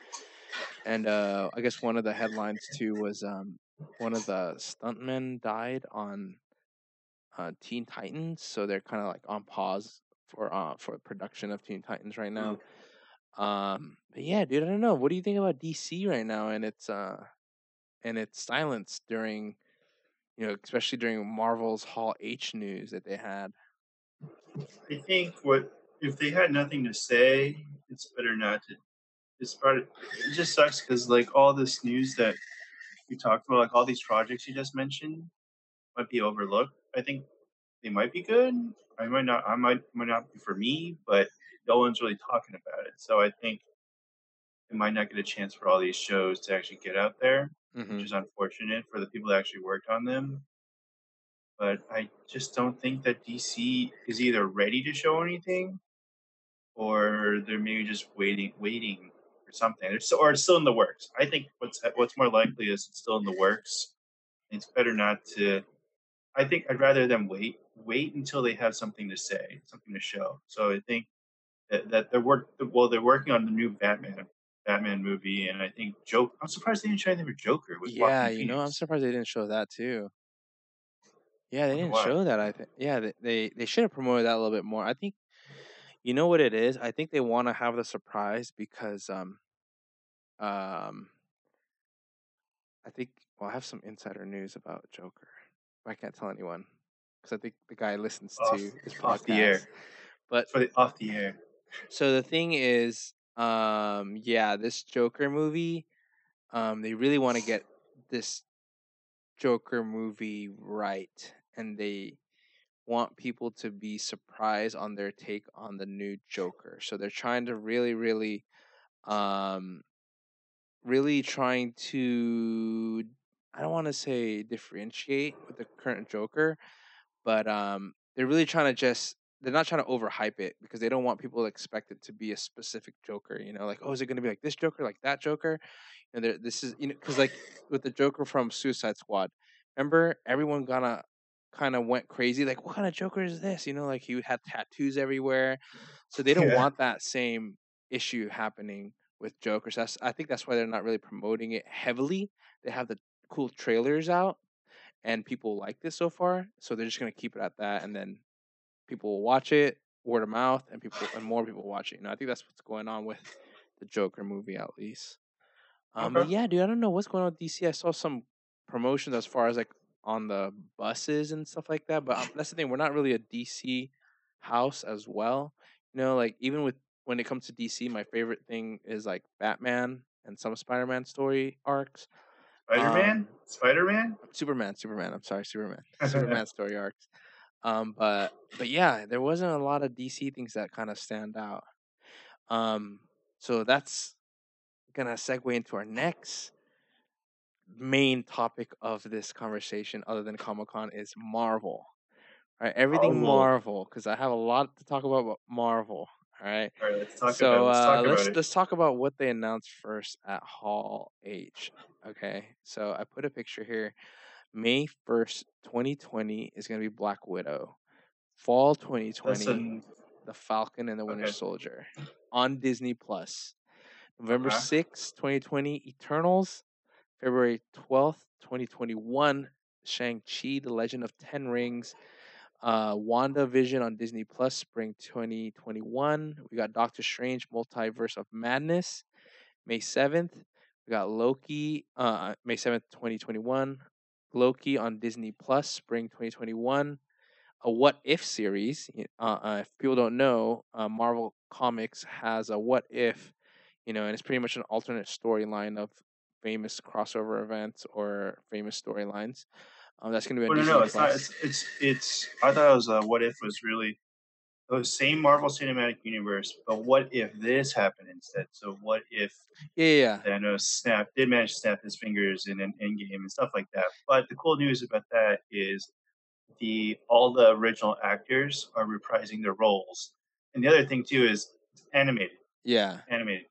And uh, I guess one of the headlines too was um, one of the stuntmen died on uh, Teen Titans, so they're kind of like on pause for uh for production of Teen Titans right now. Um, but yeah, dude, I don't know. What do you think about DC right now and its uh and its silence during, you know, especially during Marvel's Hall H news that they had. I think what if they had nothing to say, it's better not to. It's part it just sucks because like all this news that you talked about, like all these projects you just mentioned, might be overlooked. I think they might be good. I might not. I might might not be for me, but no one's really talking about it. So I think it might not get a chance for all these shows to actually get out there, Mm-hmm. which is unfortunate for the people that actually worked on them. But I just don't think that DC is either ready to show anything, or they're maybe just waiting, waiting for something. Or it's still in the works. I think what's what's more likely is it's still in the works. It's better not to. I think I'd rather them wait, wait until they have something to say, something to show. So I think that, that they're work. Well, they're working on the new Batman, Batman movie, and I think Joke. I'm surprised they didn't show anything for Joker. With Yeah, Joaquin you know, I'm surprised they didn't show that too. Yeah, they didn't show that. I think. Yeah, they, they they should have promoted that a little bit more. I think. You know what it is? I think they want to have the surprise because um um I think well I have some insider news about Joker. I can't tell anyone because I think the guy listens Off- to his podcast. off the air. But for the off the air. so the thing is, um, yeah, this Joker movie, um, they really want to get this Joker movie right, and they want people to be surprised on their take on the new Joker. So they're trying to really, really, um, really trying to. I don't want to say differentiate with the current Joker, but um, they're really trying to just they're not trying to overhype it because they don't want people to expect it to be a specific Joker. You know, like oh, is it going to be like this Joker, like that Joker? And this is you know, because like with the Joker from Suicide Squad, remember everyone gonna kind of went crazy, like what kind of Joker is this? You know, like he had tattoos everywhere, so they don't Yeah. want that same issue happening with Joker. So that's, I think that's why they're not really promoting it heavily. They have the cool trailers out, and people like this so far, so they're just gonna keep it at that, and then people will watch it, word of mouth, and people and more people watch it. You know, I think that's what's going on with the Joker movie at least. Um, Okay. yeah, dude, I don't know what's going on with DC. I saw some promotions as far as like on the buses and stuff like that. But um, that's the thing, we're not really a DC house as well. You know, like even with when it comes to DC, my favorite thing is like Batman and some Spider-Man story arcs. Spider Man? Um, Spider Man? Superman, Superman. I'm sorry, Superman. Superman story arcs. Um, but but yeah, there wasn't a lot of DC things that kind of stand out. Um, so that's gonna segue into our next main topic of this conversation, other than Comic Con, is Marvel. All right, everything Marvel. Marvel, because I have a lot to talk about about Marvel. All right. All right, let's talk so about. Let's uh, talk let's it. let's talk about what they announced first at Hall H. Okay, so I put a picture here. May first, twenty twenty is gonna be Black Widow. Fall twenty twenty, The Falcon and the Winter Okay. Soldier on Disney Plus. November Okay. sixth, twenty twenty, Eternals. February twelfth, twenty twenty one, Shang Chi: The Legend of Ten Rings. Uh, Wanda Vision on Disney Plus, spring 2021. We got Doctor Strange: Multiverse of Madness, May 7th. We got Loki, uh, May 7th, 2021. Loki on Disney Plus, spring 2021. A What If series. Uh, uh, if people don't know, uh, Marvel Comics has a What If, you know, and it's pretty much an alternate storyline of famous crossover events or famous storylines. Um, that's going to be Oh, no, no, it's not. It's, it's it's. I thought it was uh, what if was really the same Marvel Cinematic Universe, but what if this happened instead? So what if Yeah, yeah, yeah. Thanos snap did manage to snap his fingers in an Endgame and stuff like that? But the cool news about that is the all the original actors are reprising their roles, and the other thing too is animated. yeah. Animated.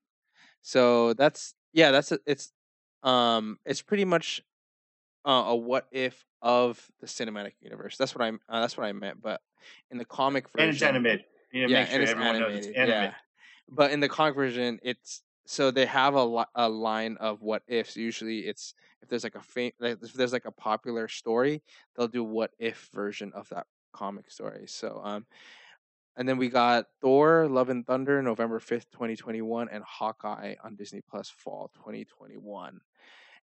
So that's yeah, that's a, it's um it's pretty much uh, a what if of the cinematic universe. That's what I'm uh, that's what I meant, but in the comic version And it's animated. You yeah, make sure and it's animated. knows it's animated. Yeah. But in the comic version, it's so they have a, li- a line of what ifs. Usually, it's if there's like a fam- like if there's like a popular story, they'll do what if version of that comic story. So um, and then we got Thor: Love and Thunder, November fifth, twenty twenty one, and Hawkeye on Disney Plus, fall twenty twenty one.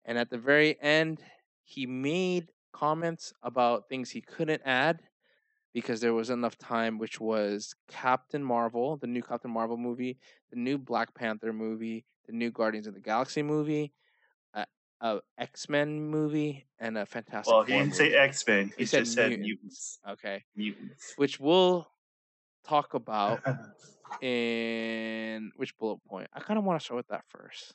And at the very end, he made comments about things he couldn't add because there was enough time, which was Captain Marvel, the new Captain Marvel movie, the new Black Panther movie, the new Guardians of the Galaxy movie, a, a X Men movie, and a Fantastic Well, he didn't say. X Men. He, He said said mutants. mutants. Okay, Mutants. which we'll talk about in which bullet point? I kind of want to start with that first.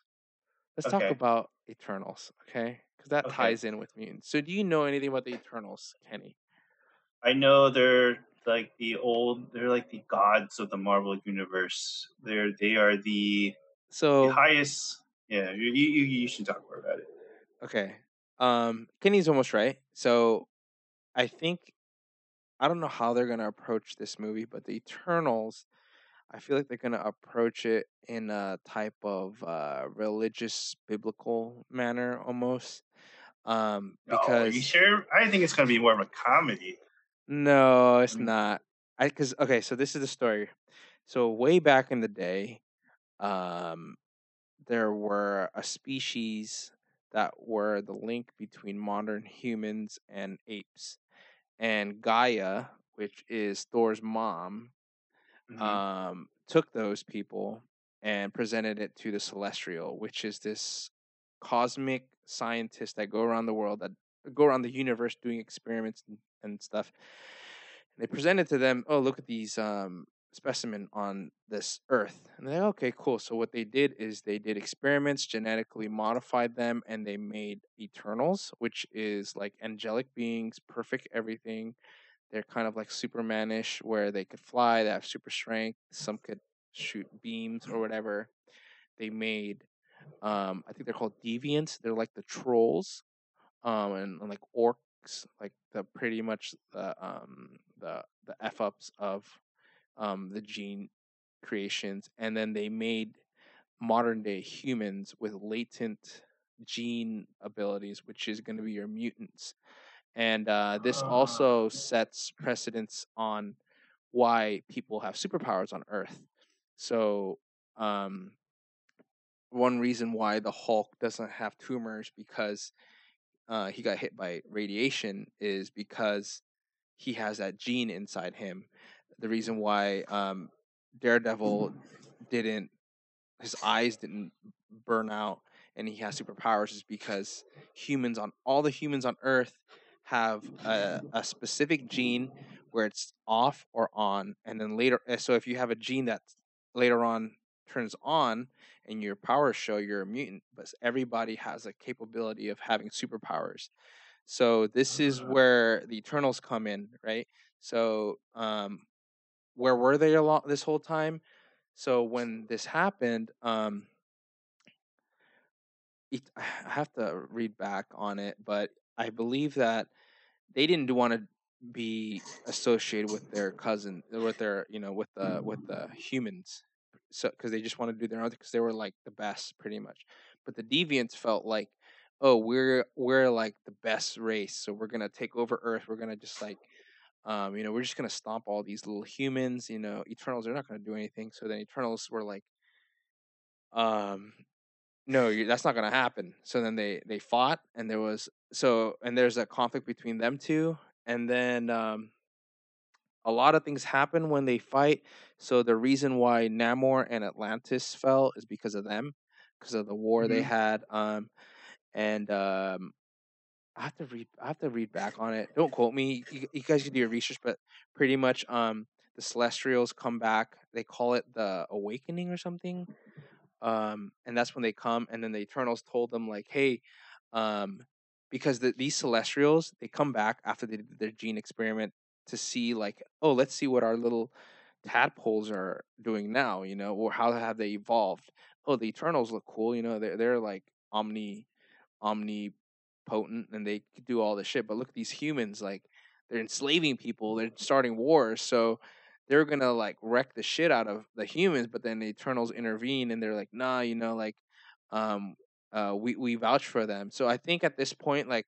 Let's talk about Eternals, okay? Because that Okay. ties in with mutants. So, do you know anything about the Eternals, Kenny? I know they're like the old. They're like the gods of the Marvel universe. They're they are the, the So, highest. Yeah, you, you you should talk more about it. Okay. Um, Kenny's almost right. So I think I don't know how they're gonna approach this movie, but the Eternals, I feel like they're gonna approach it in a type of uh religious biblical manner almost. Um Oh, because you sure? I think it's gonna be more of a comedy. no, it's Mm. not. I because okay, so this is the story. So way back in the day, um, there were a species that were the link between modern humans and apes, and Gaia, which is Thor's mom, Mhm. um, took those people and presented it to the Celestial, which is this cosmic scientist that go around the world that go around the universe doing experiments and, and stuff. They presented to them, oh, look at these um, specimen on this Earth, and they're like, okay, cool. So what they did is they did experiments, genetically modified them, and they made Eternals, which is like angelic beings, perfect everything. They're kind of like Supermanish, where they could fly, they have super strength. Some could shoot beams or whatever. They made, um, I think they're called deviants. They're like the trolls, um, and, and like orcs, like the pretty much the um the the f ups of um the gene creations, and then they made modern day humans with latent gene abilities, which is going to be your mutants. And uh, this also sets precedence on why people have superpowers on Earth. So, um, one reason why the Hulk doesn't have tumors because uh, he got hit by radiation is because he has that gene inside him. The reason why um, Daredevil didn't, his eyes didn't burn out and he has superpowers is because humans on all the humans on Earth have a, a specific gene where it's off or on, and then later. uh, So if you have a gene that later on turns on and your powers show you're a mutant, but everybody has a capability of having superpowers. So this is Ah. where the Eternals come in, right? So um, where were they a lot this whole time? So when this happened, um, it, I have to read back on it, but I believe that they didn't want to be associated with their cousin, with their you know with the with the humans, so because they just want to do their own because they were like the best pretty much. But the deviants felt like, oh, we're we're like the best race, so we're gonna take over Earth. We're gonna just like um, you know, we're just gonna stomp all these little humans. You know, Eternals are not gonna do anything. So then Eternals were like, um, no, that's not gonna happen. So then they they fought, and there was so and there's a conflict between them two, and then um, a lot of things happen when they fight. So the reason why Namor and Atlantis fell is because of them, because of the war they Mhm. had. Um, and um, I have to read. I have to read back on it. Don't quote me. You, you guys can do your research, but pretty much, um, the Celestials come back. They call it the Awakening or something. Um, and that's when they come, and then the Eternals told them like, "Hey, um, because the, these Celestials they come back after they did their gene experiment to see like, oh, let's see what our little tadpoles are doing now, you know, or how have they evolved? Oh, the Eternals look cool, you know, they're they're like Omni, omni omnipotent and they could do all this shit. But look at these humans, like they're enslaving people, they're starting wars, so they're gonna like wreck the shit out of the humans. But then the Eternals intervene and they're like, nah, you know, like um uh we we vouch for them. So I think at this point, like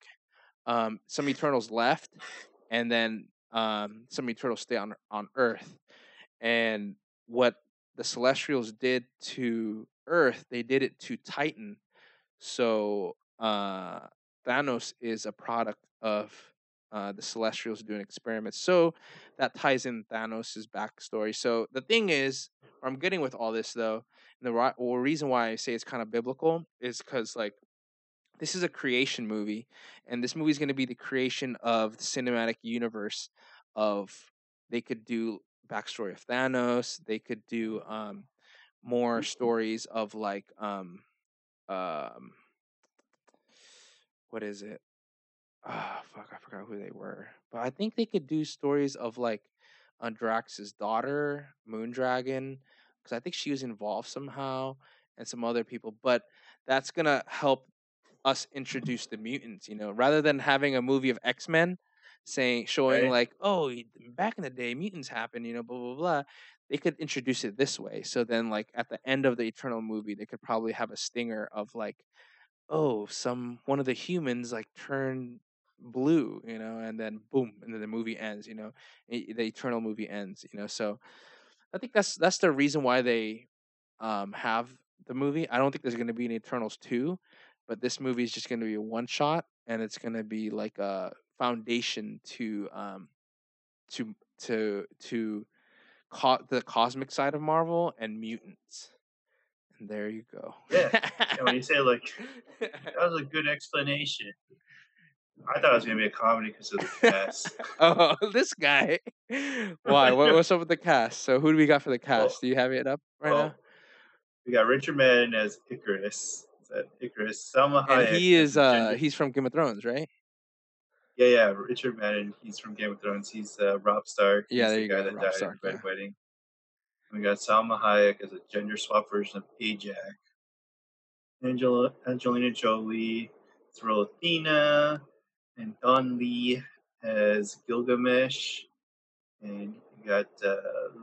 um some Eternals left, and then um some Eternals stay on on Earth, and what the Celestials did to Earth, they did it to Titan. So uh, Thanos is a product of uh, the Celestials doing experiments. So that ties in Thanos' backstory. So the thing is, where I'm getting with all this though, and the ri- well, reason why I say it's kind of biblical is because like this is a creation movie, and this movie is going to be the creation of the cinematic universe. Of they could do backstory of Thanos. They could do um, more stories of like um, um, what is it? Ah, fuck, I forgot who they were. But I think they could do stories of like Andrax's daughter, Moondragon, because I think she was involved somehow, and some other people. But that's gonna help us introduce the mutants, you know, rather than having a movie of X Men saying showing Right. like, oh, back in the day, mutants happened, you know, blah blah blah. They could introduce it this way. So then, like at the end of the Eternal movie, they could probably have a stinger of like, oh, some one of the humans like turned blue, you know, and then boom, and then the movie ends, you know, i- the Eternal movie ends, you know. So I think that's that's the reason why they um have the movie. I don't think there's going to be an Eternals two, but this movie is just going to be a one shot, and it's going to be like a foundation to um to to to co- the cosmic side of Marvel and mutants. There you go. Yeah. And when you say like that was a good explanation. I thought it was gonna be a comedy because of the cast. oh, this guy. Why? What, what's up with the cast? So who do we got for the cast? Well- do you have it up right well, now? we got Richard Madden as Ikaris. Is that Ikaris? Salma And Hayek. he is uh he's from Game of Thrones, right? Yeah, yeah, Richard Madden. He's from Game of Thrones. He's uh, Rob Stark. Yeah, he's there the you guy go, that Rob died Stark, in Red yeah. Wedding. We got Salma Hayek as a gender swap version of Ajax. Angela, Angelina Jolie, Thrill Athena, and Don Lee as Gilgamesh. And you got uh,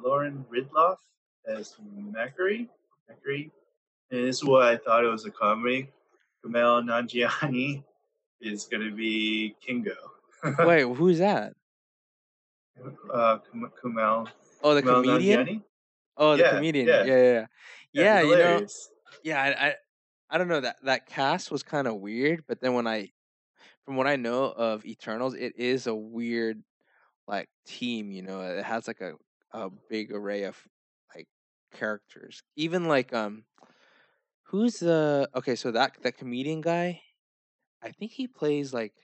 Lauren Ridloff as Makkari. Makkari. And this is why I thought it was a comedy. Kumail Nanjiani is going to be Kingo. Wait, who's that? uh, Kum- Kumail. Oh, the Kumail comedian. Nanjiani? Oh, the Yeah, comedian. yeah. Yeah, yeah, yeah. Yeah, you know, yeah. I, I, I don't know that that cast was kind of weird, but then when I, from what I know of Eternals, it is a weird, like team. You know, it has like a a big array of like characters. Even like um, who's the okay? So that that comedian guy, I think he plays like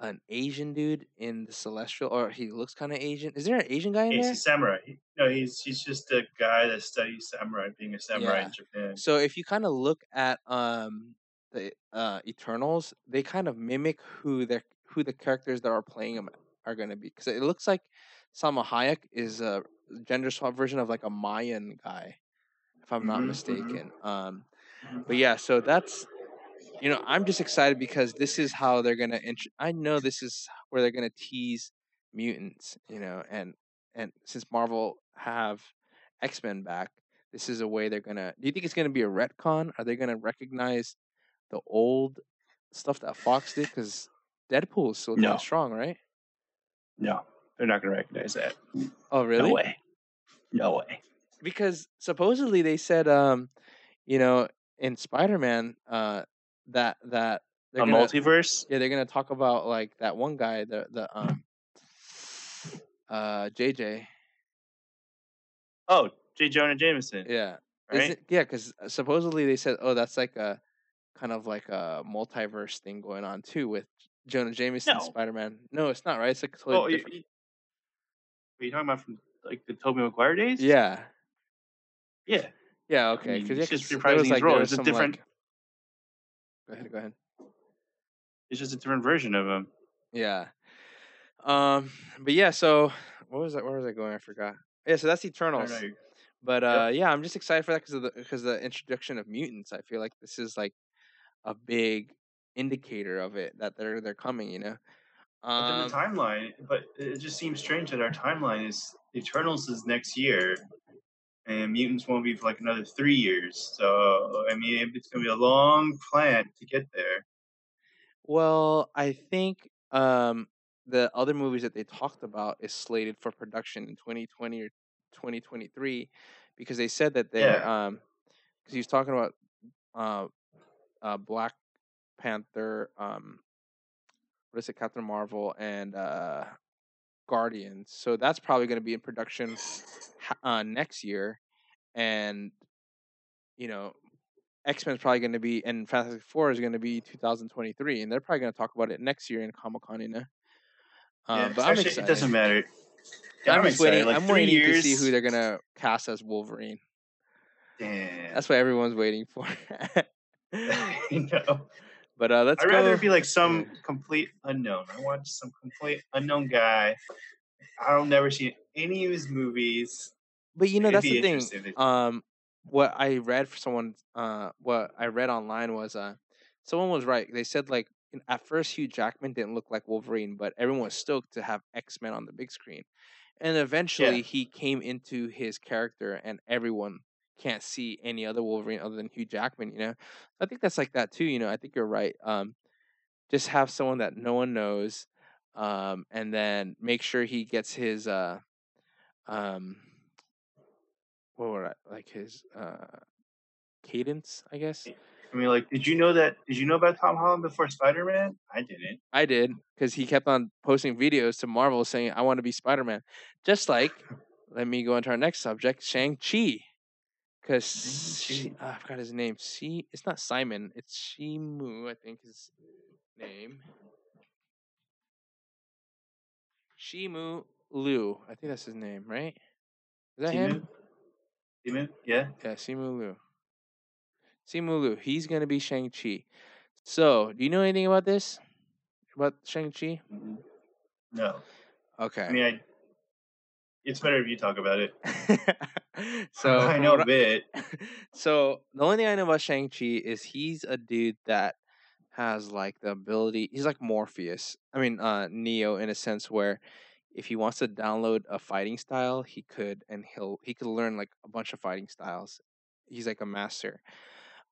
an Asian dude in the Celestial, or he looks kind of Asian. Is there an Asian guy in He's there? a samurai. No, he's he's just a guy that studies samurai, being a samurai Yeah. in Japan. So if you kind of look at um the uh Eternals, they kind of mimic who they who the characters that are playing them are going to be because it looks like Salma Hayek is a gender swap version of like a Mayan guy, if I'm not Mhm, mhm. mistaken. Um, Mhm. but yeah, so that's you know I'm just excited because this is how they're gonna. Int- I know this is where they're gonna tease mutants, you know, and and since Marvel have X Men back, this is a way they're gonna. Do you think it's gonna be a retcon? Are they gonna recognize the old stuff that Fox did? Because Deadpool is still No. strong, right? No, they're not going to recognize that. Oh, really? No way. No way. because supposedly they said um you know in Spider-Man, uh, that that A gonna multiverse. yeah they're gonna talk about like that one guy the the um uh JJ Oh, J. Jonah Jameson. yeah Right. Isn't- yeah because supposedly they said oh that's like a kind of like a multiverse thing going on too with Jonah Jameson No. Spider-Man no it's not right it's like totally Oh, different you, are you talking about from like the Tobey Maguire days? yeah Yeah. yeah okay mean, because he's yeah, just reprising was his like role. It's a different- like go ahead go ahead It's just a different version of him. Yeah. Um. But yeah. So what was that? Where was I going? I forgot. Yeah. So that's Eternals. But uh, yeah, I'm just excited for that because of the because the introduction of mutants. I feel like this is like a big indicator of it that they're they're coming. You know. But Um. the timeline, but it just seems strange that our timeline is Eternals is next year, and Mutants won't be for like another three years. So I mean, it's gonna be a long plan to get there. Well, I think um the other movies that they talked about is slated for production in 2020 or 2023 because they said that they're Yeah. um because he was talking about uh uh Black Panther um what is it Captain Marvel and uh Guardians. So that's probably going to be in production uh next year and you know X Men is probably going to be and Fantastic Four is going to be 2023 and they're probably going to talk about it next year in Comic-Con, you know. Uh, yeah, but 'cause I'm excited. it doesn't matter. Yeah, I'm, I'm, just waiting. Like I'm waiting years. to see who they're gonna cast as Wolverine. Damn. That's what everyone's waiting for. I know. But uh, let's I'd go. rather be like some complete unknown. I want some complete unknown guy. I'll never see any of his movies. But you know, It'd that's the thing. Um, what I read for someone, uh, what I read online was, uh, someone was right. They said like at first Hugh Jackman didn't look like Wolverine, but everyone was stoked to have X Men on the big screen, and eventually he came into his character, and everyone can't see any other Wolverine other than Hugh Jackman. You know, I think that's like that too. You know, I think you're right. Um, just have someone that no one knows, um, and then make sure he gets his uh, um what were I, like his uh cadence, I guess. I mean, like, did you know that? Did you know about Tom Holland before Spider Man? I didn't. I did because he kept on posting videos to Marvel saying, "I want to be Spider Man," just like. let me go into our next subject, Shang Chi, because Shang-Chi. I forgot his name. Si, it's not Simon. It's Shimu, I think his name. Shimu Liu, I think that's his name, right? Is that him? Simu? Simu? Yeah. Yeah, Simu Liu. Simu Liu. He's gonna be Shang Chi. So, do you know anything about this? About Shang Chi? Mhm. No. Okay. I mean, I. It's better if you talk about it. so I know a bit. so the only thing I know about Shang Chi is he's a dude that has like the ability. He's like Morpheus. I mean, uh, Neo in a sense where if he wants to download a fighting style, he could, and he'll he could learn like a bunch of fighting styles. He's like a master.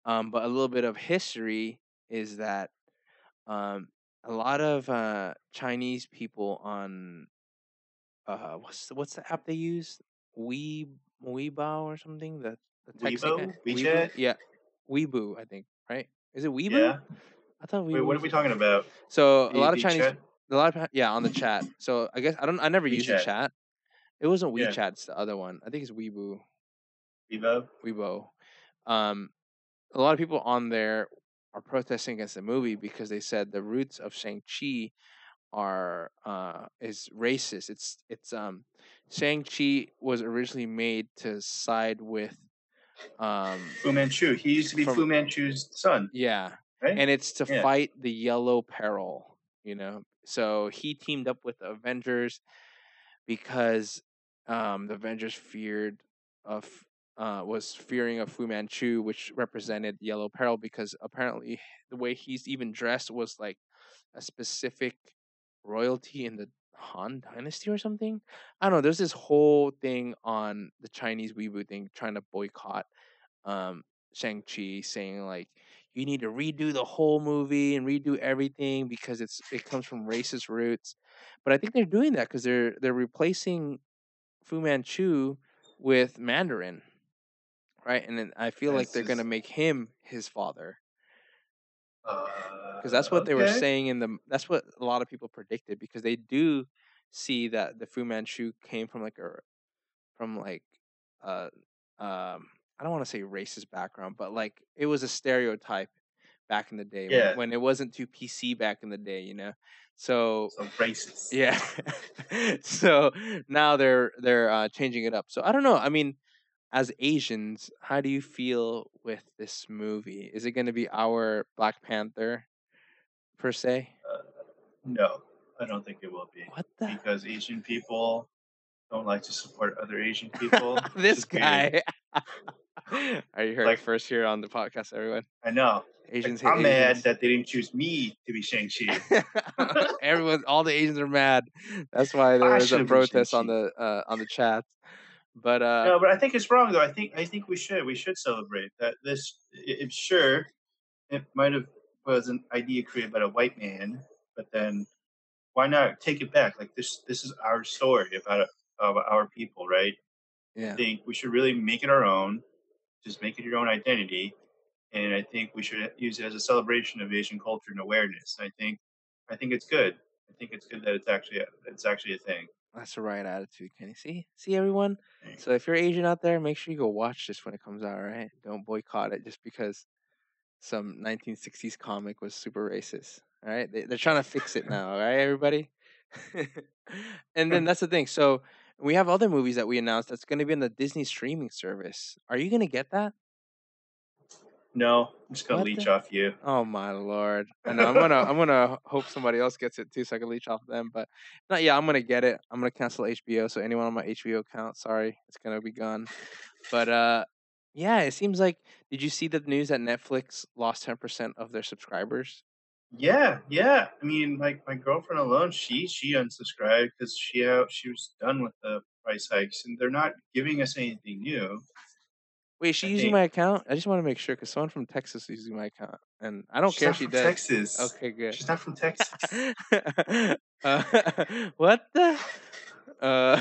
Um, but a little bit of history is that um, a lot of uh, Chinese people on uh, what's the, what's the app they use? We Weebao or something. The the Weibo? WeChat? Yeah, Weibo, I think right. Is it Weibo? Yeah. I thought Weeboo. Wait, what are we talking about? So a lot of Chinese, chat? a lot of yeah on the chat. So I guess I don't. I never used the chat. It wasn't Yeah. WeChat. It's the other one. I think it's Weibo. Weibo. Weibo. Um, a lot of people on there are protesting against the movie because they said the roots of Shang Chi are uh is racist. It's it's um Shang Chi was originally made to side with um Fu Manchu. He used to be From- Fu Manchu's son, yeah, right? and it's to Yeah. fight the Yellow Peril. You know, so he teamed up with the Avengers because um, the Avengers feared of uh, was fearing of Fu Manchu, which represented Yellow Peril, because apparently the way he's even dressed was like a specific royalty in the Han Dynasty or something. I don't know. There's this whole thing on the Chinese Weibo thing trying to boycott um, Shang Chi, saying like you need to redo the whole movie and redo everything because it's it comes from racist roots. But I think they're doing that because they're they're replacing Fu Manchu with Mandarin, right? And then I feel like they're gonna make him his father because because that's what they were saying in the. That's what a lot of people predicted because they do see that the Fu Manchu came from like a, from like, uh, um, I don't want to say racist background, but like it was a stereotype back in the day when- Yeah. when, it wasn't too PC back in the day, you know. So So racist. yeah. so now they're they're uh, changing it up. So I don't know. I mean, as Asians, how do you feel with this movie? Is it going to be our Black Panther per se? No, I don't think it will be What the? because Asian people don't like to support other Asian people. this guy. Are you heard Like- first here on the podcast, everyone? I know. Asians Like, I'm hate mad that they didn't choose me to be Shang Chi. Everyone, all the Asians are mad. That's why there I was a protest on the uh, on the chat. But uh, no, but I think it's wrong though. I think I think we should we should celebrate that. This it- sure it might have was an idea created by a white man, but then why not take it back? Like this this is our story about about our people, right? yeah, I think we should really make it our own. Just make it your own identity, and I think we should use it as a celebration of Asian culture and awareness. I think, I think it's good. I think it's good that it's actually a, it's actually a thing. That's the right attitude, Kenny. See, see everyone. Thanks. So if you're Asian out there, make sure you go watch this when it comes out. all Right? Don't boycott it just because some 1960s comic was super racist. All right, they, they're trying to fix it now. All right, everybody. and then that's the thing. So we have other movies that we announced that's going to be on the Disney streaming service. Are you going to get that? No, I'm just gonna What leech the- off you. Oh my lord! I know I'm gonna I'm gonna hope somebody else gets it too, so I can leech off them. But not yeah, I'm gonna get it. I'm gonna cancel HBO. So anyone on my HBO account, sorry, it's gonna be gone. But uh, yeah, it seems like. Did you see the news that Netflix lost 10 percent of their subscribers? Yeah, yeah. I mean, like my girlfriend alone, she she unsubscribed because she uh, she was done with the price hikes, and they're not giving us anything new. Wait, she using my account? I just want to make sure because someone from Texas is using my account, and I don't She's care if she from does. Texas. Okay, good. She's not from Texas. uh, what the? Uh,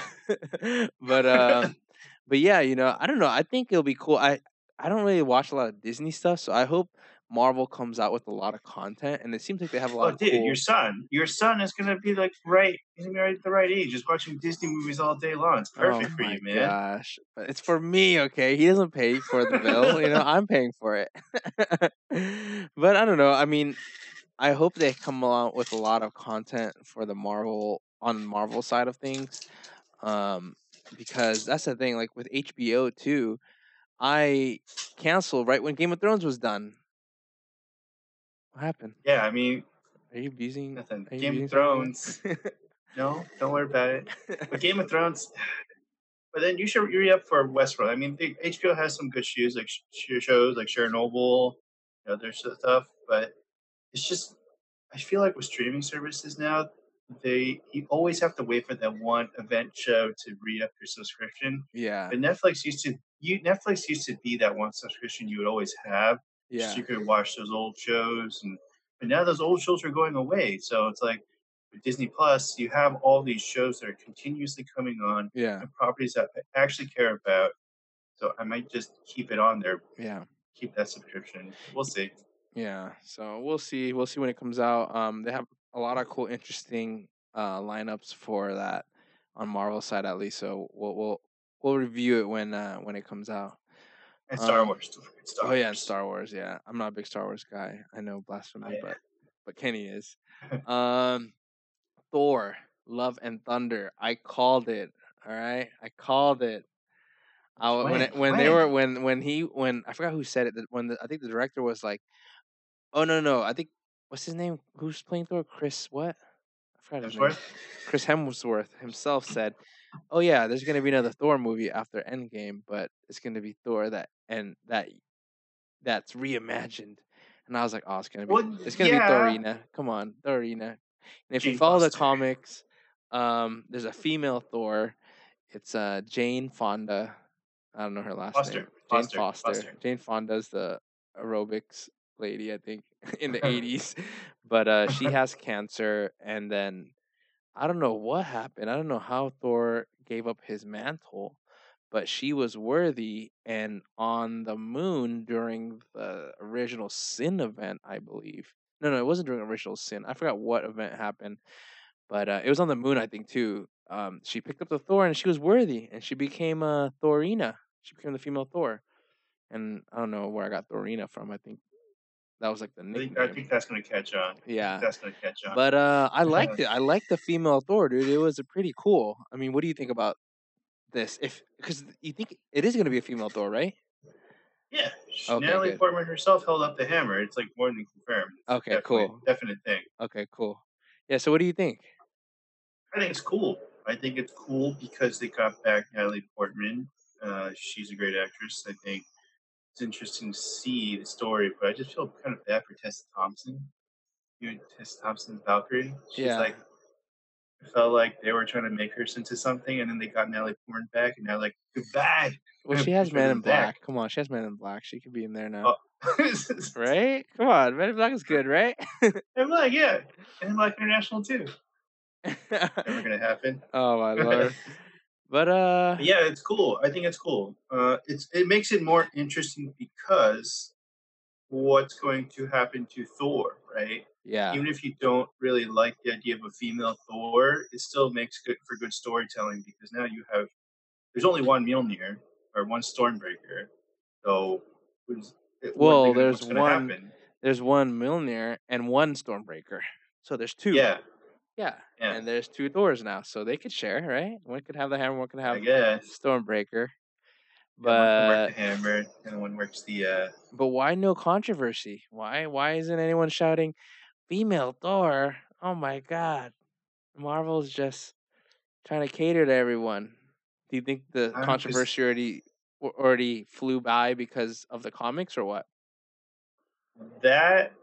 but um, but yeah, you know, I don't know. I think it'll be cool. I I don't really watch a lot of Disney stuff, so I hope Marvel comes out with a lot of content, and it seems like they have a lot Oh, of dude, cool. your son, your son is gonna be like right. He's gonna be right at the right age. Just watching Disney movies all day long. It's perfect oh for you, man. Gosh, but it's for me, okay? He doesn't pay for the bill, you know. I'm paying for it. but I don't know. I mean, I hope they come out with a lot of content for the Marvel on Marvel side of things, um, because that's the thing. Like with HBO too, I canceled right when Game of Thrones was done. What happened? Yeah, I mean, Are you abusing? nothing. You Game abusing of Thrones. No, don't worry about it. But Game of Thrones. But then you should re up for Westworld. I mean, the, HBO has some good shows like shows like Chernobyl, you know, there's stuff. But it's just, I feel like with streaming services now, they you always have to wait for that one event show to re up your subscription. yeah, But Netflix used to, you Netflix used to be that one subscription you would always have. Yeah, So you could watch those old shows, and but now those old shows are going away. So it's like with Disney Plus, you have all these shows that are continuously coming on yeah, and properties that I actually care about. So I might just keep it on there, yeah. keep that subscription. We'll see. Yeah, so we'll see. We'll see when it comes out. Um, they have a lot of cool, interesting uh lineups for that on Marvel side at least. So we'll we'll we'll review it when uh when it comes out. And Star Um, Wars. Star oh yeah, and Star Wars. Yeah, I'm not a big Star Wars guy. I know blasphemy, I but but Kenny is. um, Thor: Love and Thunder. I called it. All right, I called it. I, when When? it, when they were when when he when I forgot who said it. When the, I think the director was like, "Oh no no," I think what's his name? Who's playing Thor? Chris what? I forgot his name. Chris Hemsworth himself said, "Oh yeah, there's gonna be another Thor movie after Endgame, but it's gonna be Thor that and that that's reimagined." And I was like, "Oh, it's gonna be Well, it's gonna yeah. be Thorina. Come on, Thorina." And if you Jane follow the comics, um, there's a female Thor. It's uh Jane Fonda. I don't know her last Foster, name. Jane Foster, Foster. Foster. Jane Fonda's the aerobics lady, I think, in the 80s. But uh, she has cancer, and then I don't know what happened. I don't know how Thor gave up his mantle, but she was worthy and on the moon during the original Sin event, I believe. No, no, it wasn't during original Sin. I forgot what event happened, but uh, it was on the moon, I think, too. Um, she picked up the Thor and she was worthy, and she became a uh, Thorina. She became the female Thor, and I don't know where I got Thorina from. I think that was like the I nickname. think, I think that's gonna catch on. Yeah, that's gonna catch on. but uh, I liked it. I liked the female Thor, dude. It was a pretty cool. I mean, what do you think about this? If because you think it is going to be a female Thor, right? yeah, Okay, Natalie good. Portman herself held up the hammer. It's like more than confirmed. It's Okay, cool. Definite thing. Okay, cool. Yeah. So, what do you think? I think it's cool. I think it's cool because they got back Natalie Portman. Uh, she's a great actress. I think it's interesting to see the story, but I just feel kind of bad for Tessa Thompson. You know, Tessa Thompson's Valkyrie. She's Yeah. like, felt like they were trying to make her into something, and then they got Natalie Portman back, and now like goodbye. Well, she has Man in the back. Black. Come on, she has Man in Black. She could be in there now, Oh. right? Come on, Man in Black is good, right? I'm like, yeah, and like International too. Never gonna happen. oh my lord. But uh, yeah, it's cool. I think it's cool. Uh, it's it makes it more interesting because what's going to happen to Thor, right? yeah, Even if you don't really like the idea of a female Thor, it still makes good for good storytelling because now you have there's only one Mjolnir or one Stormbreaker, so who's- it- what are Well, there's one- happen? there's one Mjolnir and one Stormbreaker, so there's two. Yeah, yeah, yeah. and there's two Thors now, so they could share, right? One could have the hammer, one could have. Stormbreaker. Yeah, one can work But the hammer and one works the uh, but why no controversy? Why why isn't anyone shouting female Thor? Oh my god. Marvel's just trying to cater to everyone. Do you think the I'm just- controversy already already flew by because of the comics or what? that,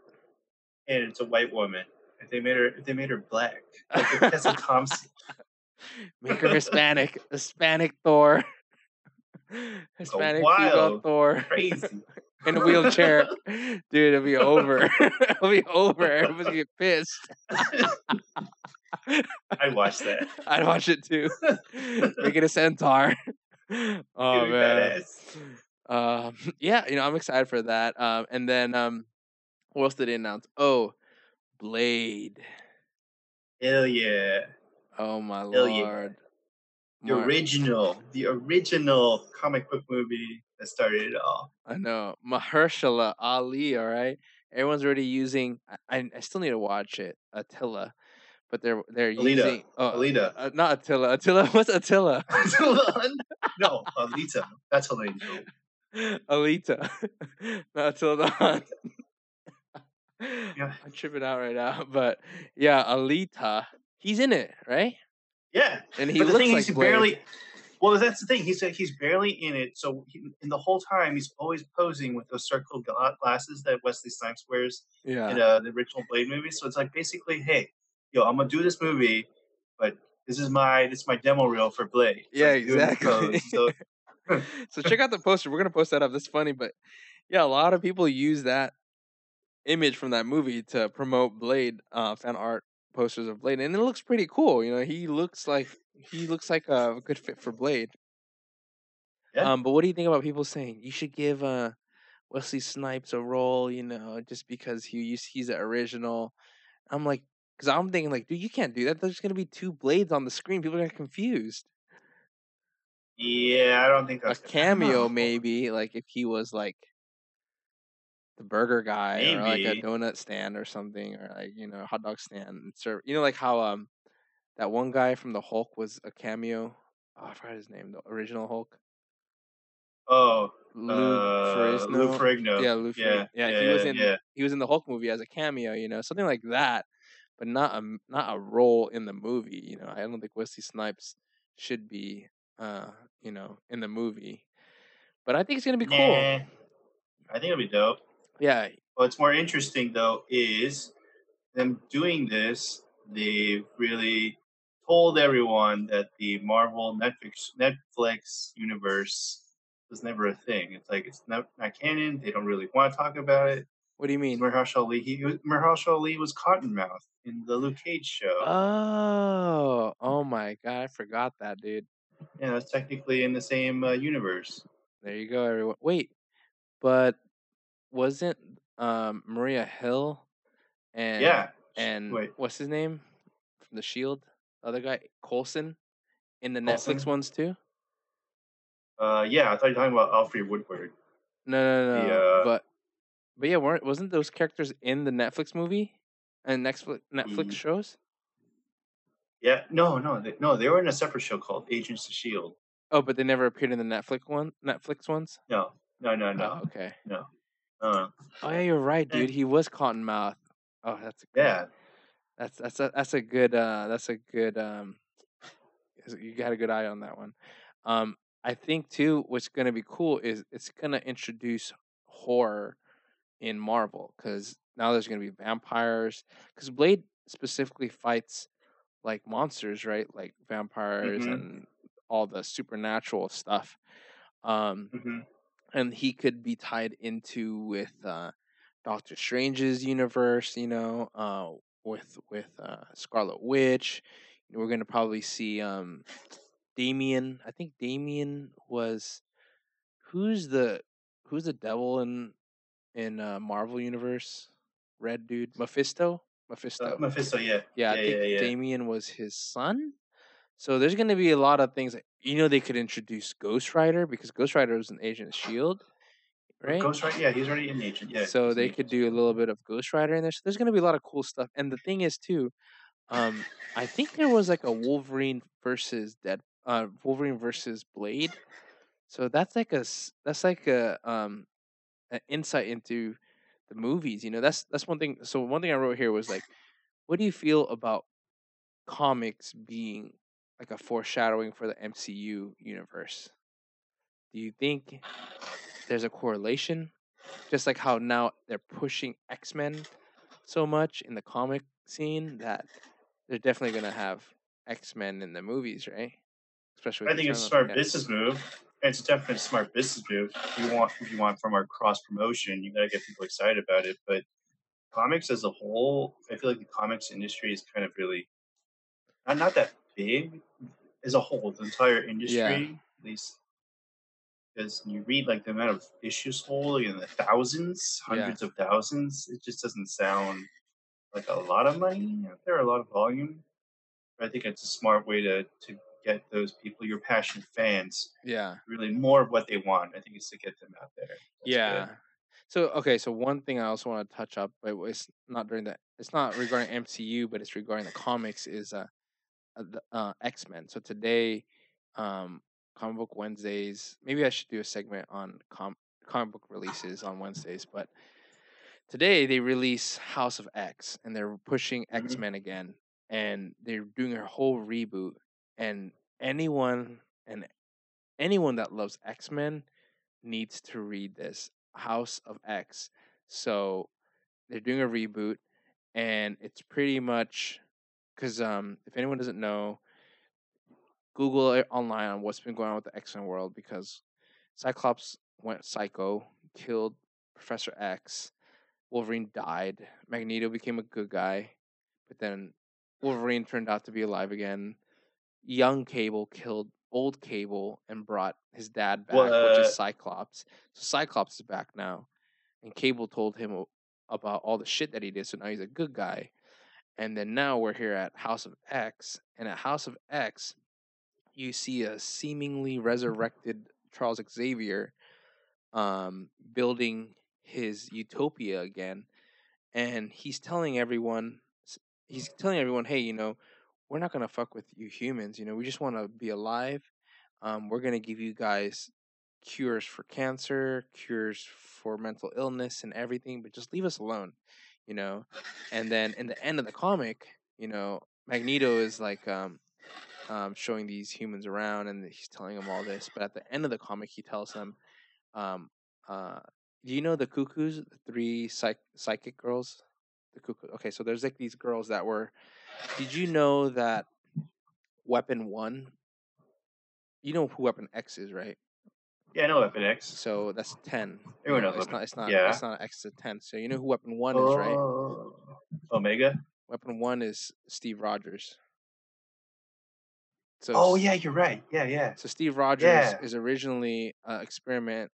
and it's a white woman. If they made her, if they made her black, like Tessa Thompson. Make her Hispanic. Hispanic Thor. Hispanic female wild. Thor. crazy. in a wheelchair. Dude, it'll be over. it'll be over. Everybody's gonna get pissed. I watched that. I'd watch it too. Make it a centaur. Oh man. Um, yeah, you know, I'm excited for that. Um, and then um, what else did they announce? Oh, Blade. Hell yeah. Oh my Hell yeah. lord. The Mar- original, the original comic book movie that started it all. I know Mahershala Ali. All right, everyone's already using. I, I- still need to watch it. Attila, but they're they're Alita. using. Oh, Alita. uh, not Attila. Attila. What's Attila? no, Alita. That's Helene. Alita. not Attila the Hun. Yeah. I'm tripping out right now, but yeah, Alita. He's in it, right? Yeah, And he but the looks thing like is, he Blade. barely. Well, that's the thing. He's he's barely in it. So he, in the whole time, he's always posing with those circle glasses that Wesley Snipes wears Yeah. in uh, the original Blade movie. So it's like basically, hey, yo, I'm gonna do this movie, but this is my this is my demo reel for Blade. Yeah, I'm doing the exactly. So so check out the poster. We're gonna post that up. That's funny, but yeah, a lot of people use that image from that movie to promote Blade uh, fan art posters of Blade, and it looks pretty cool. You know, he looks like he looks like a good fit for Blade. Yeah. Um, but what do you think about people saying you should give uh Wesley Snipes a role? You know, just because he he's, the original. I'm like, because I'm thinking like, dude, you can't do that. There's gonna be two blades on the screen. People are confused yeah, I don't think a cameo maybe like if he was like the burger guy or like a donut stand or something or like you know hot dog stand and serve you know like how um that one guy from the Hulk was a cameo oh I forgot his name the original Hulk Oh, Lou uh, Ferrigno Lou Ferrigno. yeah Lou yeah, Ferrigno. yeah, yeah, he was in yeah. he was in the Hulk movie as a cameo you know something like that but not a not a role in the movie you know I don't think Wesley Snipes should be uh you know in the movie but I think it's gonna be cool Nah. I think it'll be dope. Yeah What's more interesting though is them doing this. They've really told everyone that the Marvel Netflix Netflix universe was never a thing. It's like it's not, not canon. They don't really want to talk about it. What do you mean? Mahershala Ali, he was- Mahershala Ali was Cottonmouth in the Luke Cage show. Oh, oh my god, I forgot that, dude. Yeah, that's technically in the same uh, universe. There you go, everyone. Wait, but wasn't um, Maria Hill and Yeah. and Wait, what's his name from the Shield? Other guy, Coulson, in the Netflix ones too. uh, yeah, I thought you were talking about Alfre Woodard. No, no, no. The, uh, but but yeah, weren't wasn't those characters in the Netflix movie and Netflix Netflix Mm. shows? Yeah, no, no, they, no, they were in a separate show called Agents of Shield. Oh, but they never appeared in the Netflix one. Netflix ones. No, no, no, no, Oh, okay. no. Uh, Oh yeah, you're right, dude. He was Cottonmouth. Oh, that's a good, yeah, That's that's a that's a good uh that's a good um you got a good eye on that one. Um I think too what's going to be cool is it's going to introduce horror in Marvel cuz now there's going to be vampires cuz Blade specifically fights like monsters, right? Like vampires Mhm. and all the supernatural stuff. Um hmm and he could be tied into with uh, Doctor Strange's universe, you know, uh, with with uh, Scarlet Witch. We're gonna probably see um, Damien. I think Damien was who's the who's the devil in in uh, Marvel universe? Red dude, Mephisto. Mephisto. uh, Mephisto. Yeah, Yeah, I yeah, think yeah, yeah. Damien was his son. So there's going to be a lot of things. You know, they could introduce Ghost Rider because Ghost Rider was an agent of Shield, right? Ghost Rider. Yeah, he's already an agent. Yeah. so they could do a little bit of Ghost Rider in there. So there's going to be a lot of cool stuff. And the thing is, too, um, I think there was like a Wolverine versus Dead, uh, Wolverine versus Blade. So that's like a that's like a um an insight into the movies. You know, that's that's one thing. So one thing I wrote here was like, what do you feel about comics being like a foreshadowing for the MCU universe? Do you think there's a correlation? Just like how now they're pushing X Men so much in the comic scene that they're definitely gonna have X Men in the movies, right? Especially I think it's a smart business move. It's definitely a smart business move. You want, if you want from our cross promotion, you gotta get people excited about it. But comics as a whole, I feel like the comics industry is kind of really not not that big as a whole. The entire industry, at least, because you read like the amount of issues sold in the thousands, Yeah. hundreds of thousands. It just doesn't sound like a lot of money out there, a lot of volume. But I think it's a smart way to to get those people, your passionate fans, Yeah. really more of what they want. I think it's to get them out there. That's yeah. good. So okay, so one thing I also want to touch up, but it's not during the it's not regarding MCU, but it's regarding the comics is uh the uh, X Men. So today, um, comic book Wednesdays. Maybe I should do a segment on com comic book releases on Wednesdays, but today they release House of X, and they're pushing Mhm. X Men again, and they're doing a whole reboot. And anyone and anyone that loves X Men needs to read this House of X. So they're doing a reboot, and it's pretty much because um, if anyone doesn't know, Google it online on what's been going on with the X Men world because Cyclops went psycho, killed Professor X, Wolverine died, Magneto became a good guy, but then Wolverine turned out to be alive again. Young Cable killed old Cable and brought his dad back, which is Cyclops. So Cyclops is back now, and Cable told him about all the shit that he did. So now he's a good guy. And then now we're here at House of X, and at House of X, you see a seemingly resurrected Charles Xavier um, building his utopia again, and he's telling everyone, he's telling everyone, hey, you know, we're not gonna fuck with you humans. You know, we just want to be alive. Um, we're gonna give you guys cures for cancer, cures for mental illness, and everything, but just leave us alone. You know, and then in the end of the comic, you know, Magneto is like um, um, showing these humans around, and he's telling them all this. But at the end of the comic, he tells them, um, uh, "Do you know the Cuckoos, the three psych- psychic girls? The Cuckoo. Okay, so there's like these girls that were. Did you know that Weapon One? You know who Weapon X is, right? Yeah, I know Weapon X. So that's ten. Everyone knows it's Weapon- not. It's not. yeah. It's not X to ten. So you know who Weapon One is, right? Oh, Omega. Weapon One is Steve Rogers. So Oh yeah, you're right. Yeah, yeah. So Steve Rogers Yeah. is originally an experiment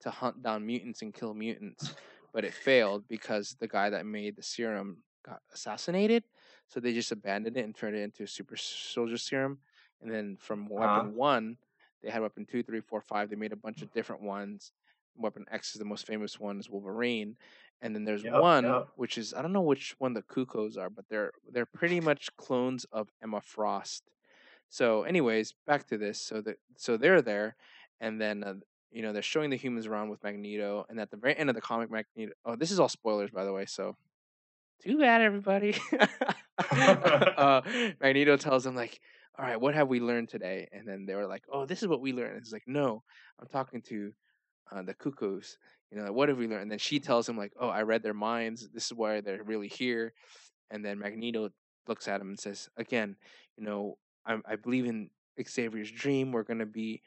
to hunt down mutants and kill mutants, but it failed because the guy that made the serum got assassinated. So they just abandoned it and turned it into a super soldier serum. And then from Uh-huh. weapon one, they had weapon two, three, four, five. They made a bunch of different ones. Weapon X is the most famous one, is Wolverine. And then there's Yep, one yep. which is I don't know which one the Cuckoos are, but they're they're pretty much clones of Emma Frost. So, anyways, back to this. So that so they're there, and then uh, you know they're showing the humans around with Magneto, and at the very end of the comic, Magneto. Oh, this is all spoilers, by the way. So, too bad, everybody. uh, Magneto tells them like, "All right, what have we learned today?" And then they were like, "Oh, this is what we learned." And he's like, "No, I'm talking to uh, the Cuckoos. You know, what have we learned?" And then she tells him like, "Oh, I read their minds. This is why they're really here." And then Magneto looks at him and says, "Again, you know, I, I believe in Xavier's dream. We're gonna be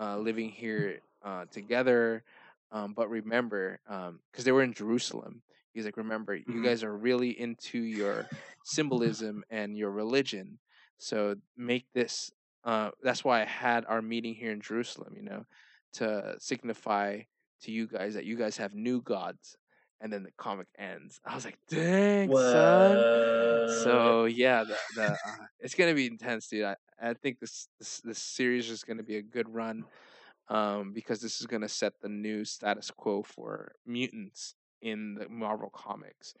uh, living here uh, together. Um, but remember, because they were in Jerusalem, he's like, remember, you Mhm. guys are really into your symbolism and your religion. So make this. Uh, that's why I had our meeting here in Jerusalem. You know, to signify to you guys that you guys have new gods." And then the comic ends. I was like, "Dang, son!" So yeah, the, the uh, it's gonna be intense, dude. I, I think this, this this series is gonna be a good run, um, because this is gonna set the new status quo for mutants in the Marvel comics,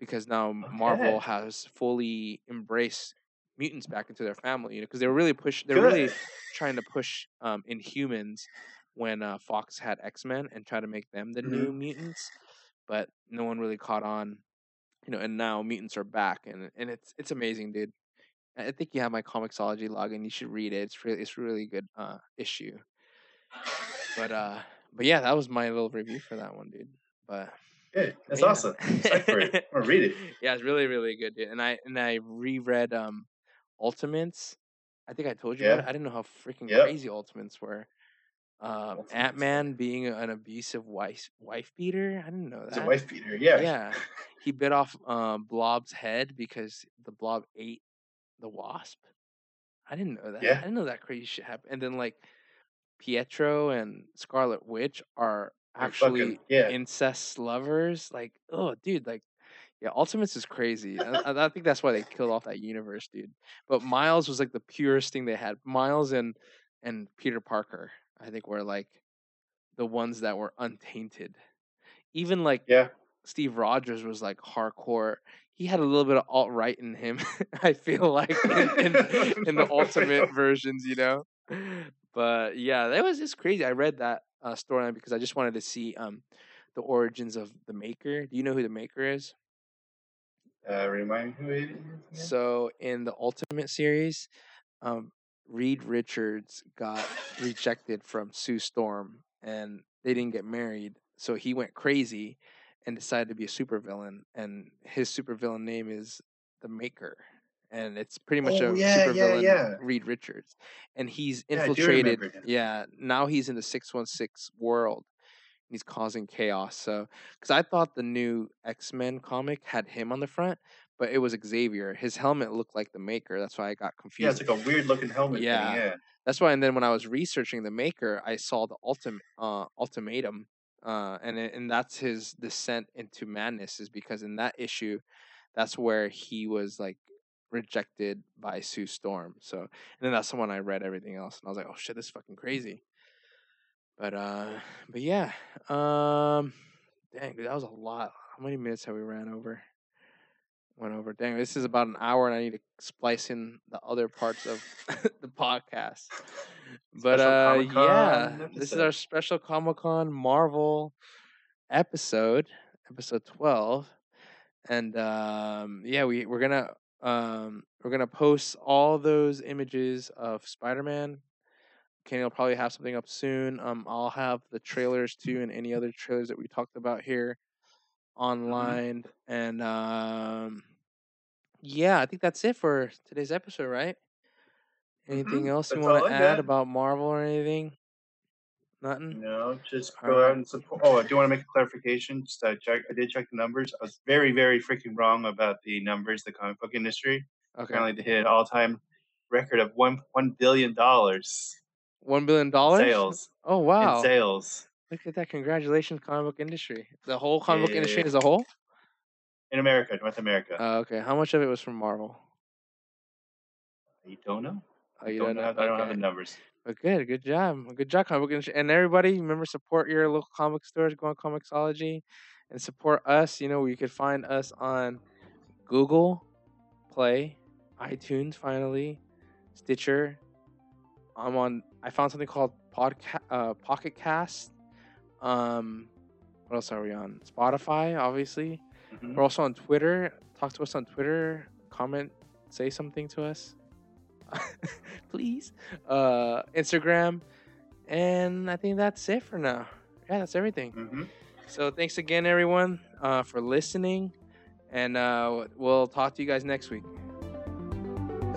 because now Marvel has fully embraced mutants back into their family. You know, because they were really push they were really trying to push um Inhumans when uh, Fox had X Men and try to make them the Mhm. new mutants, but no one really caught on you know, and now mutants are back, and and it's it's amazing, dude. I think you have my Comixology login. You should read it. It's really it's really good uh issue. But uh, but yeah, that was my little review for that one, dude. But Good. That's yeah. awesome. Psyched for it. I'm read it. yeah, it's really really good, dude. And I and I reread um Ultimates. I think I told you about Yeah. it. I didn't know how freaking Yep. crazy Ultimates were. Um, Ant Man being an abusive wife wife beater. I didn't know It's a that. wife beater. Yeah. Yeah, he bit off um, Blob's head because the Blob ate the wasp. I didn't know that. Yeah. I didn't know that crazy shit happened. And then like Pietro and Scarlet Witch are actually fucking yeah. incest lovers. Like, oh, dude, like, yeah, Ultimates is crazy. I, I think that's why they killed off that universe, dude. But Miles was like the purest thing they had. Miles and and Peter Parker, I think, were like the ones that were untainted. Even like Yeah. Steve Rogers was like hardcore. He had a little bit of alt right in him. I feel like in, in, in the ultimate versions, you know. But yeah, that was just crazy. I read that uh, storyline because I just wanted to see um the origins of the Maker. Do you know who the Maker is? Uh, remind me who it is. again? So in the Ultimate series, um, Reed Richards got rejected from Sue Storm, and they didn't get married. So he went crazy and decided to be a supervillain. And his supervillain name is the Maker, and it's pretty much Oh, a yeah, yeah, supervillain, yeah. Reed Richards. And he's Yeah, infiltrated. Yeah, now he's in the six one six world. He's causing chaos. So, because I thought the new X Men comic had him on the front, but it was Xavier. His helmet looked like the Maker. That's why I got confused. Yeah, it's like a weird looking helmet Yeah. thing. Yeah. That's why. And then when I was researching the Maker, I saw the ultimate uh, ultimatum, uh, and it- and that's his descent into madness. Is because in that issue, that's where he was like rejected by Sue Storm. So, and then that's the one I read everything else, and I was like, oh shit, this is fucking crazy. But uh, but yeah, um, dang, that was a lot. How many minutes have we ran over? Went over. Dang, this is about an hour, and I need to splice in the other parts of the podcast. But uh, yeah, this is our special Comic Con Marvel episode, episode twelve, and um, yeah, we we're gonna um we're gonna post all those images of Spider Man. Kenny will probably have something up soon. Um, I'll have the trailers too, and any other trailers that we talked about here Mm-hmm. online. And um, yeah, I think that's it for today's episode, right? Anything Mhm, else you want to add about Marvel or anything? Nothing. No, just go out and support. Oh, I do want to make a clarification. Just I check. I did check the numbers. I was very, very freaking wrong about the numbers. The comic book industry Okay. apparently they hit an all-time record of one one billion dollars One billion dollars sales. Oh wow! In sales Look at that! Congratulations, comic book industry. The whole comic book industry Yeah. as a whole. in America, North America. Uh, okay, how much of it was from Marvel? you don't know? Oh, you don't don't know. have, I don't have the numbers. But good, good job, good job, comic book industry. And everybody, remember support your local comic stores. Go on Comixology, and support us. You know, you could find us on Google Play, iTunes, finally, Stitcher. I'm on. I found something called Podca- uh, Pocket Cast. Um, what else are we on? Spotify, obviously. Mhm. We're also on Twitter. Talk to us on Twitter. Comment, say something to us, please. Uh, Instagram, and I think that's it for now. Yeah, that's everything. Mhm. So thanks again, everyone, uh, for listening, and uh, we'll talk to you guys next week.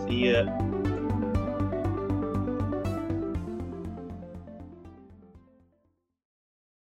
See ya.